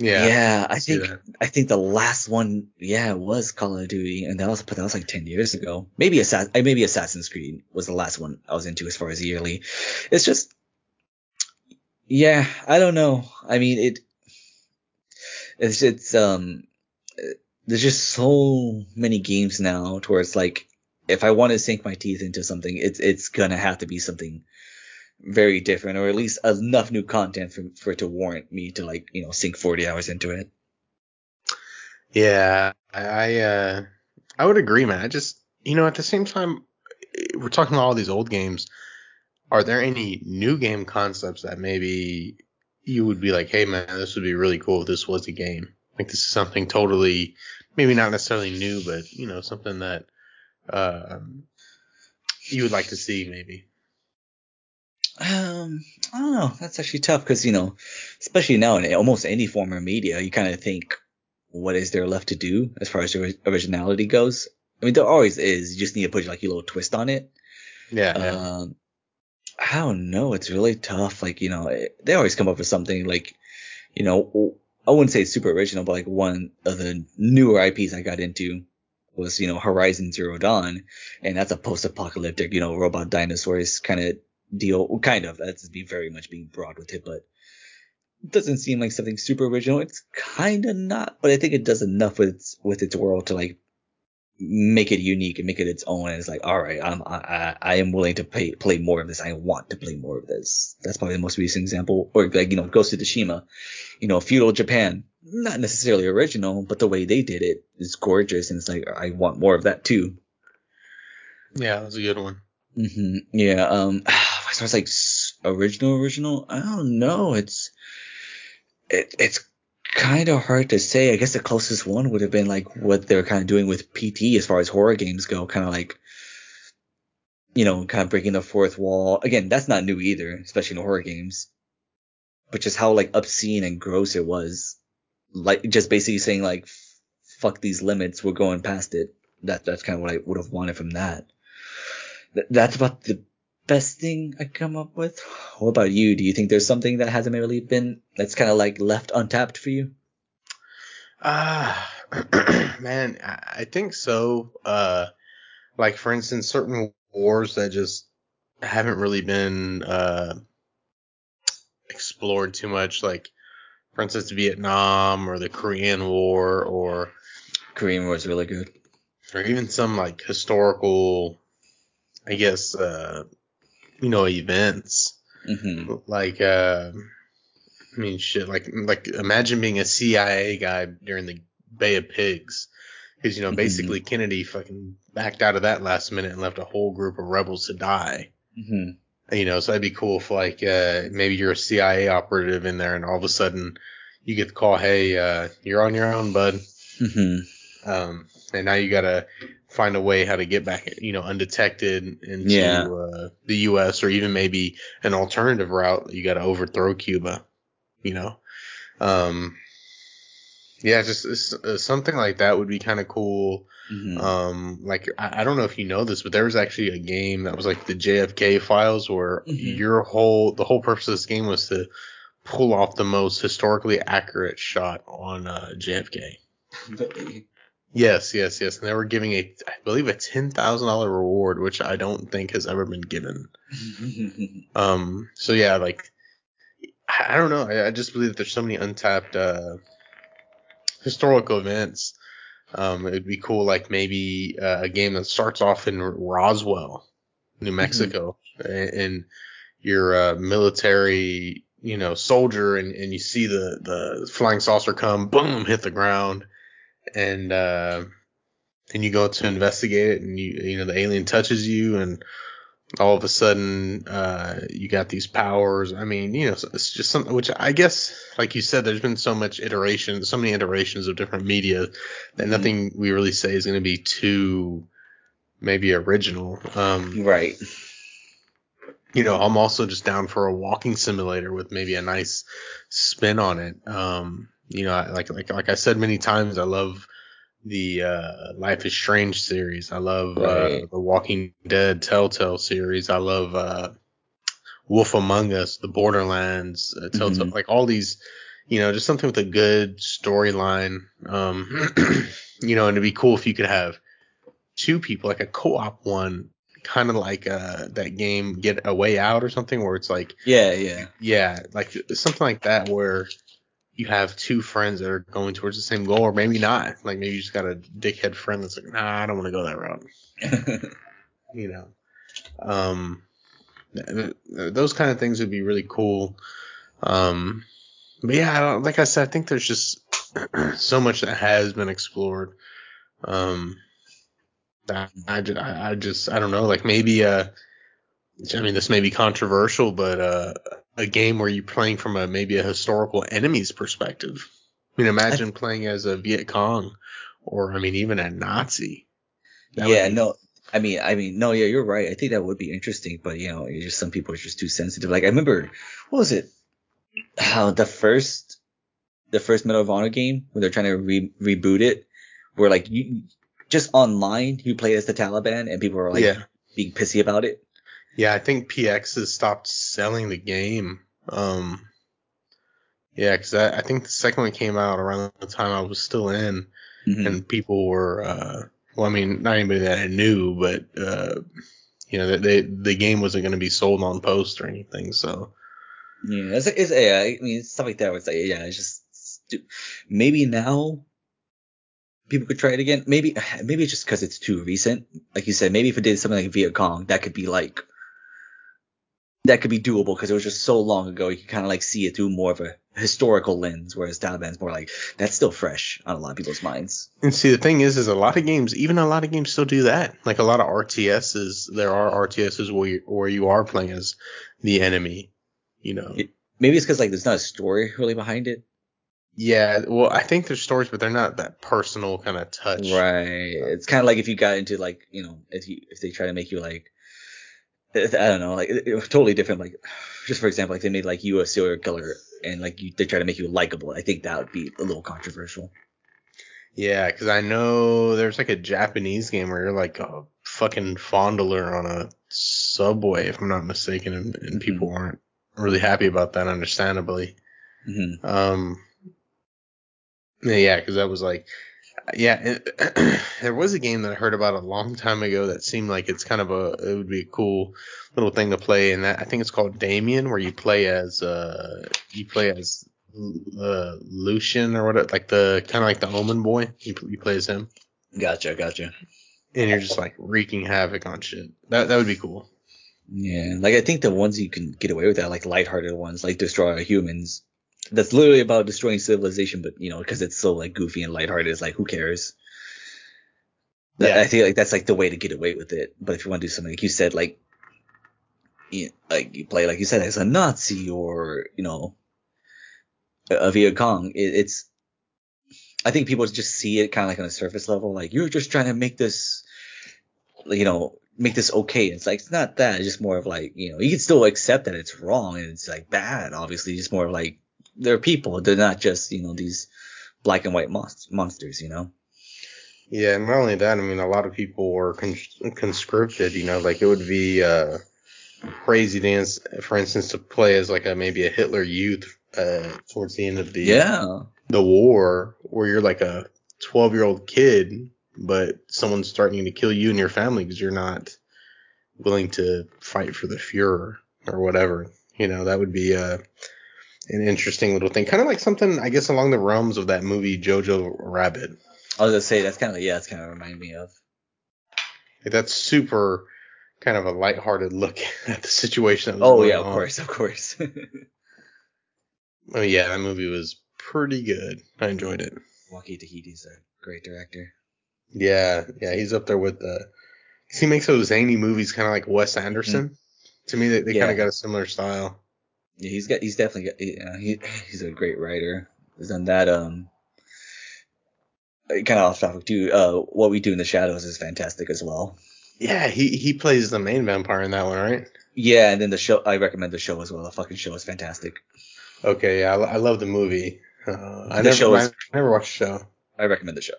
Yeah, I think. I think the last one, yeah, was Call of Duty, and that was but that was like ten years ago. Maybe Assassin, maybe Assassin's Creed was the last one I was into as far as yearly. It's just, yeah, I don't know. I mean, it, it's it's um, there's just so many games now towards like, if I want to sink my teeth into something, it's it's gonna have to be something very different, or at least enough new content for for it to warrant me to like you know sink 40 hours into it. Yeah, I uh, I would agree, man. I just you know at the same time we're talking all these old games. Are there any new game concepts that maybe you would be like, hey man, this would be really cool if this was a game? Like this is something totally, maybe not necessarily new, but you know something that um, you would like to see maybe. Um, I don't know. That's actually tough because you know, especially now in almost any form of media, you kind of think, what is there left to do as far as originality goes? I mean, there always is. You just need to put like your little twist on it. Yeah. Um, I don't know. It's really tough. Like, you know, it, they always come up with something like, you know, I wouldn't say it's super original, but like one of the newer IPs I got into was, you know, Horizon Zero Dawn. And that's a post-apocalyptic, you know, robot dinosaurs kind of deal. Well, kind of. That's be very much being broad with it, but it doesn't seem like something super original. It's kind of not, but I think it does enough with its, with its world to like make it unique and make it its own. And it's like, all right, I'm, I, I- I am willing to play, play more of this. I want to play more of this. That's probably the most recent example. Or like, you know, Ghost of Tsushima, you know, feudal Japan, not necessarily original, but the way they did it is gorgeous. And it's like, I want more of that too. yeah, that's a good one. hmm Yeah. Um, as far as like original, original, I don't know. It's, it, it's kind of hard to say. I guess the closest one would have been like what they're kind of doing with PT as far as horror games go, kind of like, you know, kind of breaking the fourth wall. Again, that's not new either, especially in horror games. But just how like obscene and gross it was. Like just basically saying like, fuck these limits, we're going past it. That that's kind of what I would have wanted from that. Th- that's about the best thing I come up with. What about you? Do you think there's something that hasn't really been that's kind of like left untapped for you? Ah, man, I I think so. Uh, like for instance, certain wars that just haven't really been uh explored too much, like for instance Vietnam or the Korean War or Korean War is really good. or even some like historical, I guess, uh, you know, events hmm like uh, I mean shit like like imagine being a CIA guy during the Bay of Pigs because you know Mhm. basically Kennedy fucking backed out of that last minute and left a whole group of rebels to die. hmm You know, so that'd be cool if like uh, maybe you're a CIA operative in there and all of a sudden you get the call, hey, uh, you're on your own, bud. hmm Um, and now you gotta find a way how to get back, you know, undetected into Yeah. uh, the U.S. or even maybe an alternative route. You gotta overthrow Cuba, you know. Um, yeah, just uh, something like that would be kind of cool. hmm Um, like I, I don't know if you know this, but there was actually a game that was like the JFK files, where Mhm. your whole the whole purpose of this game was to pull off the most historically accurate shot on uh, JFK. Yes, yes, yes. And they were giving a, I believe, a ten thousand dollar reward, which I don't think has ever been given. Um. So yeah, like, I, I don't know. I, I just believe that there's so many untapped uh, historical events. Um, it'd be cool, like maybe uh, a game that starts off in Roswell, New Mexico, and, and you're a military, you know, soldier, and, and you see the the flying saucer come, boom, hit the ground, and uh, and you go to investigate it, and you you know the alien touches you, and all of a sudden uh, you got these powers. I mean, you know, it's just something which I guess, like you said, there's been so much iteration, so many iterations of different media that Mhm. nothing we really say is going to be too maybe original. Um, right. you know, I'm also just down for a walking simulator with maybe a nice spin on it. Um, you know, like like like I said many times, I love the uh, Life is Strange series. I love uh, the Walking Dead Telltale series. I love uh, Wolf Among Us, the Borderlands, uh, Telltale, Mhm. like all these. You know, just something with a good storyline. Um, you know, and it'd be cool if you could have two people, like a co-op one, kind of like uh, that game Get a Way Out or something, where it's like Yeah, yeah. yeah, like something like that where you have two friends that are going towards the same goal, or maybe not. Like maybe you just got a dickhead friend that's like, nah, I don't want to go that route. You know, um, th- th- those kind of things would be really cool. Um, but yeah, I don't, like I said, I think there's just so much that has been explored. Um, that I, ju- I, I just I don't know, like maybe uh, I mean this may be controversial, but uh, a game where you're playing from a maybe a historical enemy's perspective. I mean, imagine playing as a Viet Cong, or I mean even a Nazi. That yeah, be- no. I mean, I mean, no, yeah, you're right. I think that would be interesting, but you know, just some people are just too sensitive. Like I remember, what was it? How the first, the first Medal of Honor game when they're trying to re- reboot it, where like you just online you play as the Taliban and people are like yeah, being pissy about it. Yeah. I think PX has stopped selling the game. Um, yeah, because I, I think the second one came out around the time I was still in. Mhm. and people were uh well i mean not anybody that i knew but uh you know they, the game wasn't going to be sold on post or anything so Yeah, it's, it's yeah. I mean, stuff like that. It's like, yeah, it's just stu- maybe now people could try it again. Maybe maybe it's just because it's too recent. Like you said, maybe if it did something like Viet Cong, that could be like that could be doable because it was just so long ago. You can kind of like see it through more of a historical lens, whereas Taliban's more like that's still fresh on a lot of people's minds. and see the thing is is a lot of games even a lot of games still do that like a lot of rts's there are rts's where you, where you are playing as the enemy you know It- Maybe it's because like there's not a story really behind it. yeah well i think there's stories but they're not that personal kind of touch Right. It's kind of like if you got into like you know if you if they try to make you like I don't know like it, it was totally different like just for example like they made like you a serial killer and like you they try to make you likable. I think that would be a little controversial. Yeah, because I know there's like a Japanese game where you're like a fucking fondler on a subway, if I'm not mistaken, and, and people aren't really happy about that, understandably. hmm Um, yeah, because that was like, yeah, it, there was a game that I heard about a long time ago that seemed like it's kind of a, it would be a cool little thing to play, and that I think it's called Damien, where you play as, uh, you play as uh, Lucian or what, like the kind of like the Omen boy. You, you play as him Gotcha, gotcha. and you're just like wreaking havoc on shit. That that would be cool. Yeah, like I think the ones you can get away with are like lighthearted ones, like Destroy Humans. That's literally about destroying civilization, but you know, because it's so like goofy and lighthearted, it's like who cares? Yeah. I feel like that's like the way to get away with it. But if you want to do something like you said, like, you, like you play like you said as a Nazi or you know, a, a Viet Cong, it, it's. I think people just see it kind of like on a surface level, like you're just trying to make this, you know, make this okay. It's like it's not that. It's just more of like you know you can still accept that it's wrong and it's like bad. Obviously, just more of like they're people. They're not just you know these black and white monst- monsters. You know. Yeah, and not only that, I mean, a lot of people were con- conscripted. You know, like it would be uh, crazy dance, for instance, to play as like a maybe a Hitler Youth uh, towards the end of the Yeah. the war, where you're like a 12 year old kid, but someone's threatening to kill you and your family because you're not willing to fight for the Fuhrer or whatever. You know, that would be uh, an interesting little thing. Kind of like something, I guess, along the realms of that movie Jojo Rabbit. I was gonna say that's kind of yeah, that's kind of remind me of. Like, that's super kind of a lighthearted look at the situation. That was Oh yeah, of on. course, of course. Oh yeah, that movie was pretty good. I enjoyed it. Taika Waititi's a great director. Yeah, yeah, he's up there with the. 'cause he makes those zany movies, kind of like Wes mm-hmm. Anderson. To me, they, they kind of got a similar style. Yeah, he's got he's definitely got yeah, he he's a great writer. He's done that um kind of off topic too. Uh, what we do in the shadows is fantastic as well. Yeah, he he plays the main vampire in that one, right? Yeah, and then the show I recommend the show as well. The fucking show is fantastic. Okay, yeah, I, I love the movie. Uh, I The never show is- I never watched the show. I recommend the show.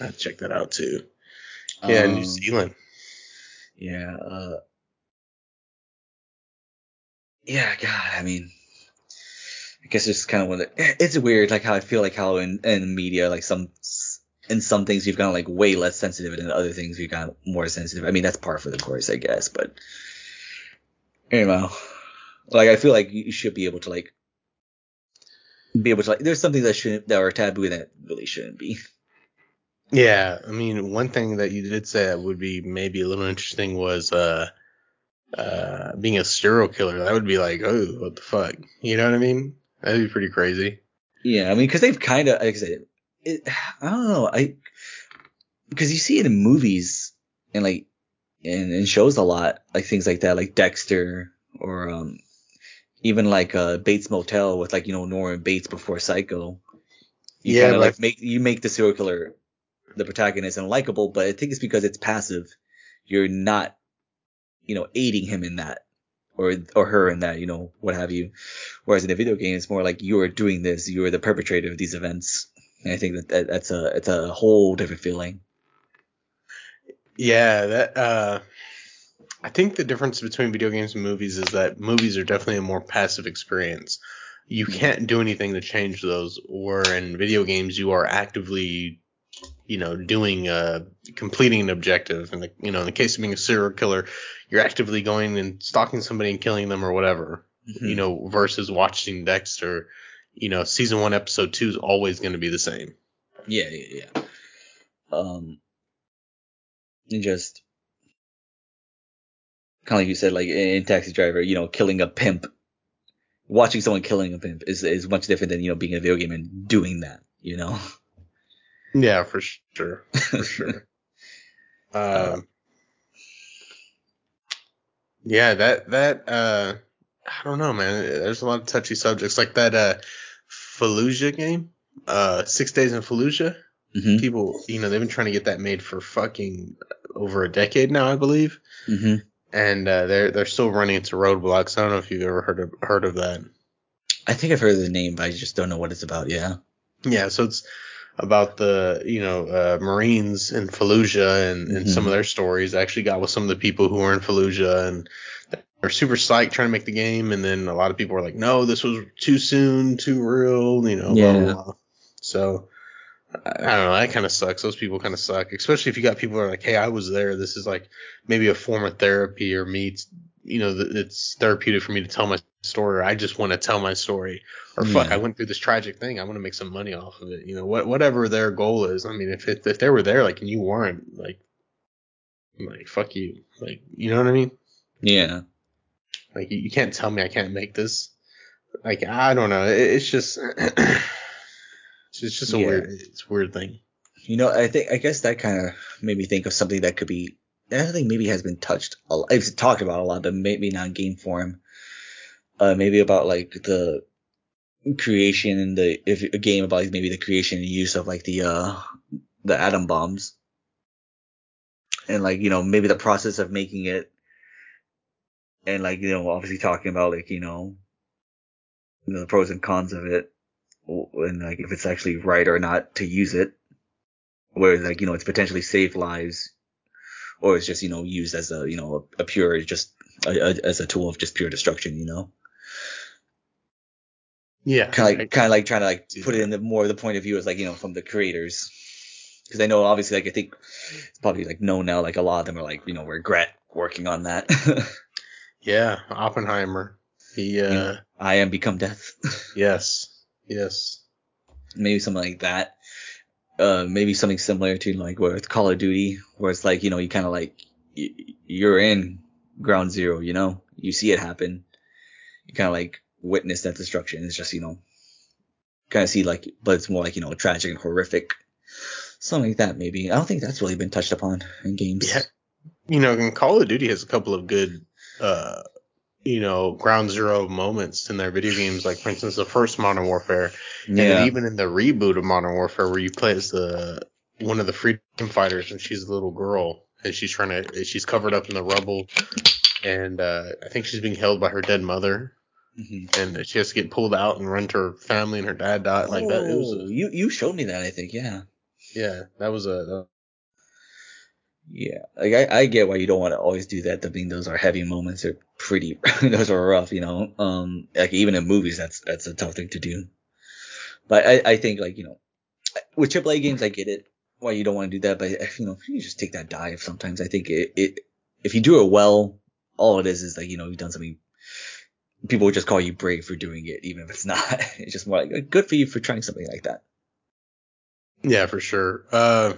I check that out too. Yeah, New Um, Zealand. Yeah. Uh, yeah. God. I mean, I guess it's kind of one of the, it's weird, like how I feel like how in, media, like some in some things you've gotten like way less sensitive, and in other things you've got more sensitive. I mean, that's par for the course, I guess. But know, like I feel like you should be able to like be able to like. There's something that shouldn't that are taboo that really shouldn't be. Yeah, I mean, one thing that you did say that would be maybe a little interesting was uh, uh, being a serial killer. That would be like, oh, what the fuck? You know what I mean? That'd be pretty crazy. Yeah, I mean, because they've kind of, like I said, it, I don't know, I, because you see it in movies and like, and in shows a lot, like things like that, like Dexter or um, even like uh Bates Motel with like you know Norman Bates before Psycho. You Yeah, kind of like make you make the serial killer the protagonist and likable, but I think it's because it's passive. You're not, you know, aiding him in that or or her in that, you know, what have you. Whereas in a video game, it's more like you are doing this, you are the perpetrator of these events. And I think that, that that's a it's a whole different feeling. Yeah, that uh I think the difference between video games and movies is that movies are definitely a more passive experience. You can't do anything to change those, or in video games you are actively, you know, doing uh completing an objective. And you know, in the case of being a serial killer, you're actively going and stalking somebody and killing them or whatever. You know, versus watching Dexter, you know, season one, episode two is always going to be the same. Yeah, yeah, yeah. Um, and just kind of like you said, like in Taxi Driver, you know, killing a pimp, watching someone killing a pimp is is much different than you know being in a video game and doing that. You know. Yeah, for sure, for sure. Um, yeah, that that uh, I don't know, man. There's a lot of touchy subjects like that uh, Fallujah game, uh, Six Days in Fallujah. hmm People, you know, they've been trying to get that made for fucking over a decade now, I believe, hmm and uh, they're they're still running into roadblocks. I don't know if you've ever heard of heard of that. I think I've heard of the name, but I just don't know what it's about. Yeah. Yeah, so it's about the you know uh, Marines in Fallujah and, and some Mhm. of their stories. I actually got with some of the people who were in Fallujah and they're super psyched trying to make the game, and then a lot of people were like, "No, this was too soon, too real," you know. Yeah. blah, blah. So I, don't know. That kind of sucks. Those people kind of suck, especially if you got people who are like, "Hey, I was there. This is like maybe a form of therapy or me." You know, it's therapeutic for me to tell my story. Or I just want to tell my story or fuck, Yeah. I went through this tragic thing. I want to make some money off of it. You know, what whatever their goal is. I mean, if it, if they were there, like, and you weren't, like, like fuck you, like, you know what I mean? Yeah. Like, you, you can't tell me I can't make this. Like, I don't know. It, it's just, it's just a Yeah. weird, it's a weird thing. You know, I think I guess that kind of made me think of something that could be. I think maybe has been touched. A lot, it's talked about a lot, but maybe not in game form. Uh, maybe about like the creation and the if a game about like maybe the creation and use of like the uh the atom bombs. And like you know maybe the process of making it and like you know obviously talking about like you know you know the pros and cons of it and like if it's actually right or not to use it. Where like you know it's potentially saved lives or it's just you know used as a you know a, a pure just a, a, as a tool of just pure destruction you know Yeah. kind of I- like kind of like trying to like put it in the more the point of view as like you know from the creators because I know obviously like I think it's probably like known now like a lot of them are like you know regret working on that. yeah. Oppenheimer. He. Uh. know. I am become death. Yes. Yes. maybe something like that. Uh, maybe something similar to like with Call of Duty, where it's like you know you kind of like y- you're in ground zero, you know, you see it happen, you kind of like witness that destruction. It's just you know, kind of see like, but it's more like you know tragic and horrific, something like that. Maybe I don't think that's really been touched upon in games. Yeah. You know, and Call of Duty has a couple of good, uh, you know, ground zero moments in their video games. Like, for instance, the first Modern Warfare, and yeah, then even in the reboot of Modern Warfare, where you play as the one of the freedom fighters, and she's a little girl, and she's trying to, she's covered up in the rubble, and uh, I think she's being held by her dead mother, Mhm. and she has to get pulled out and run to her family, and her dad died. Like that, it was, Oh, a, you you showed me that I think yeah. yeah, that was a, Yeah, like I, I get why you don't want to always do that. I mean, those are heavy moments. They're pretty, those are rough, you know. Um, like even in movies, that's that's a tough thing to do. But I, I think like you know, with AAA games, I get it why you don't want to do that. But if, you know, if you just take that dive, sometimes I think it, it if you do it well, all it is is like you know you've done something. People would just call you brave for doing it, even if it's not. It's just more like good for you for trying something like that. yeah, for sure. Uh,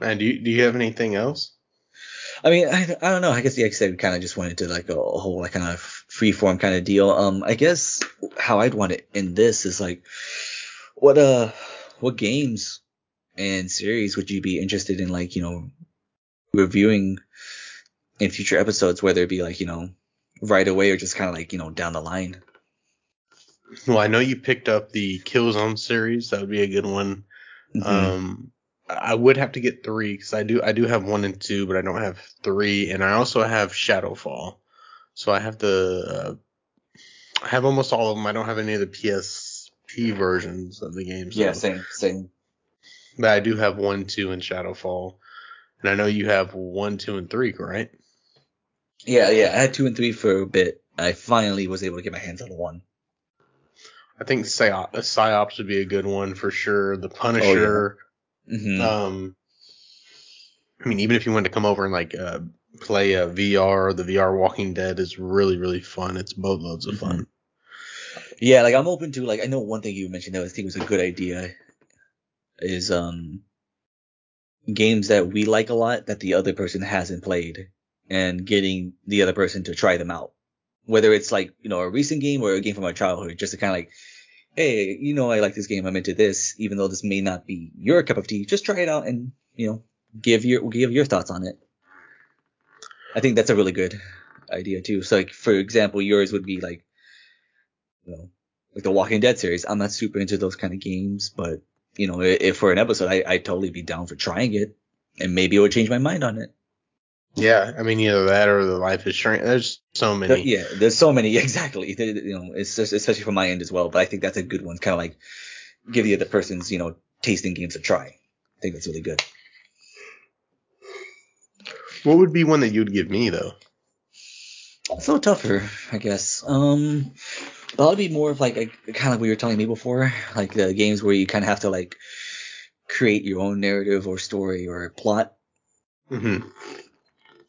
man, do you do you have anything else? I mean, I, I don't know. I guess, like I said, we kind of just went into like a, a whole like kind of free form kind of deal. Um, I guess how I'd want to end this is like, what uh, what games and series would you be interested in, like you know, reviewing in future episodes, whether it be like you know, right away or just kind of like you know down the line. Well, I know you picked up the Killzone series. That would be a good one. Mhm. Um, I would have to get three because I do I do have one and two, but I don't have three, and I also have Shadowfall. So I have the uh, I have almost all of them. I don't have any of the PSP versions of the games. yeah, same, same. but I do have one, two, and Shadowfall, and I know you have one, two, and three, right? Yeah, yeah. I had two and three for a bit. I finally was able to get my hands on one. I think Psi-Op- Psi-Ops would be a good one for sure. The Punisher. hmm Um, I mean, even if you wanted to come over and like uh, play a VR, the VR Walking Dead is really really fun. It's boatloads of fun. Yeah, like I'm open to like I know one thing you mentioned that I think was a good idea is um games that we like a lot that the other person hasn't played and getting the other person to try them out. Whether it's like, you know, a recent game or a game from our childhood, just to kind of like, hey, you know, I like this game, I'm into this, even though this may not be your cup of tea, just try it out and, you know, give your give your thoughts on it. I think that's a really good idea too. So like for example, yours would be like you know, like the Walking Dead series. I'm not super into those kind of games, but you know, if for an episode, I I'd totally be down for trying it, and maybe it would change my mind on it. Yeah, I mean either that or the Life is Strange. There's so many. But yeah, there's so many exactly. You know, it's just, especially from my end as well. But I think that's a good one. Kind of like give the other person's you know tasting games a try. I think that's really good. What would be one that you'd give me though? It's a little tougher, I guess. Um, but it'll be more of like a, kind of like what you were telling me before, like the games where you kind of have to like create your own narrative or story or plot. hmm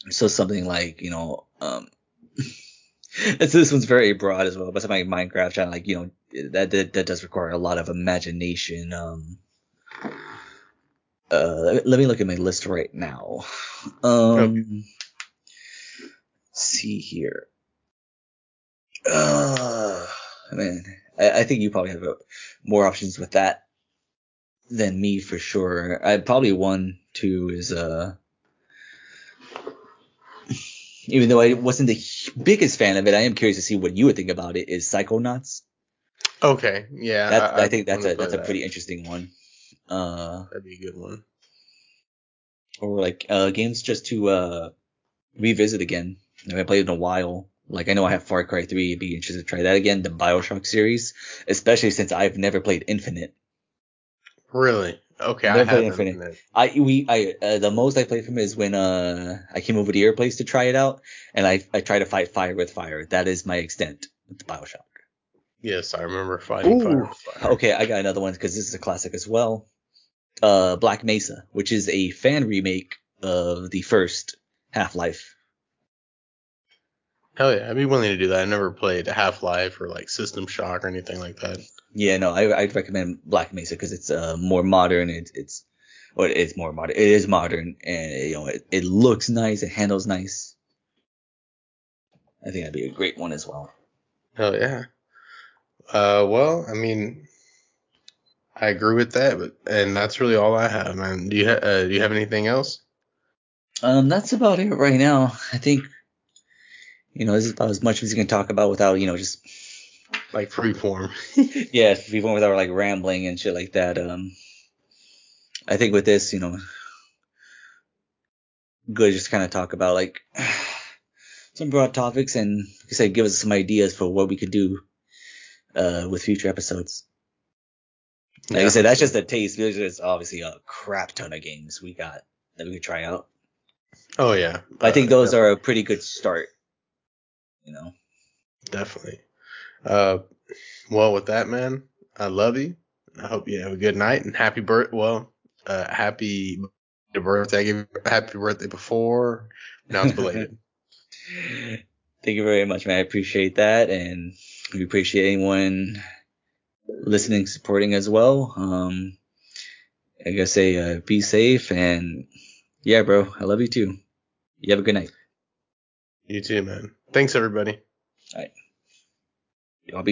So something like you know, um, it's, this one's very broad as well, but something like Minecraft, kind of like you know that, that that does require a lot of imagination. Um, uh, let me look at my list right now. Um, let's see here. Uh, man, I, I think you probably have uh, more options with that than me for sure. I probably one two is uh even though I wasn't the biggest fan of it, I am curious to see what you would think about it. Is Psychonauts? Okay, yeah. That, I, I, think that's a that's play a pretty interesting one. Uh, That'd be a good one. or like uh games just to uh revisit again. I haven't played in a while. Like I know I have Far Cry 3. I'd be interested to try that again. The Bioshock series, especially since I've never played Infinite. Really? Okay, I Never played have Infinite. Infinite. I we I uh, the most I played from is when uh I came over to your place to try it out, and I I tried to fight fire with fire. That is my extent with the Bioshock. Yes, I remember fighting Ooh. fire. with fire. Okay, I got another one because this is a classic as well. Uh, Black Mesa, which is a fan remake of the first Half Life. Hell yeah, I'd be willing to do that. I never played Half Life or like System Shock or anything like that. Yeah, no, I, I'd recommend Black Mesa because it's uh, more modern. It's it's or it's more modern. It is modern, and you know it, it looks nice. It handles nice. I think that'd be a great one as well. Hell yeah. Uh, well, I mean, I agree with that, but and that's really all I have, man. Do you ha- uh, do you have anything else? Um, that's about it right now. I think, you know, this is about as much as we can talk about without, you know, just Like free form. yeah, people without like rambling and shit like that. Um, I think with this, you know, good just kind of talk about like some broad topics and, like I said, give us some ideas for what we could do uh with future episodes. Like I said, that's just a taste. There's obviously a crap ton of games we got that we could try out. Oh yeah. I think Uh, those are a pretty good start. You know. definitely. Uh, well, with that, man, I love you. I hope you have a good night and happy birth. Well, uh, happy birthday. I gave you a happy birthday before. Now it's belated. Thank you very much, man. I appreciate that, and we appreciate anyone listening, supporting as well. Um, I gotta say, uh, be safe, and yeah, bro, I love you too. You have a good night. you too, man. Thanks, everybody. Y'all be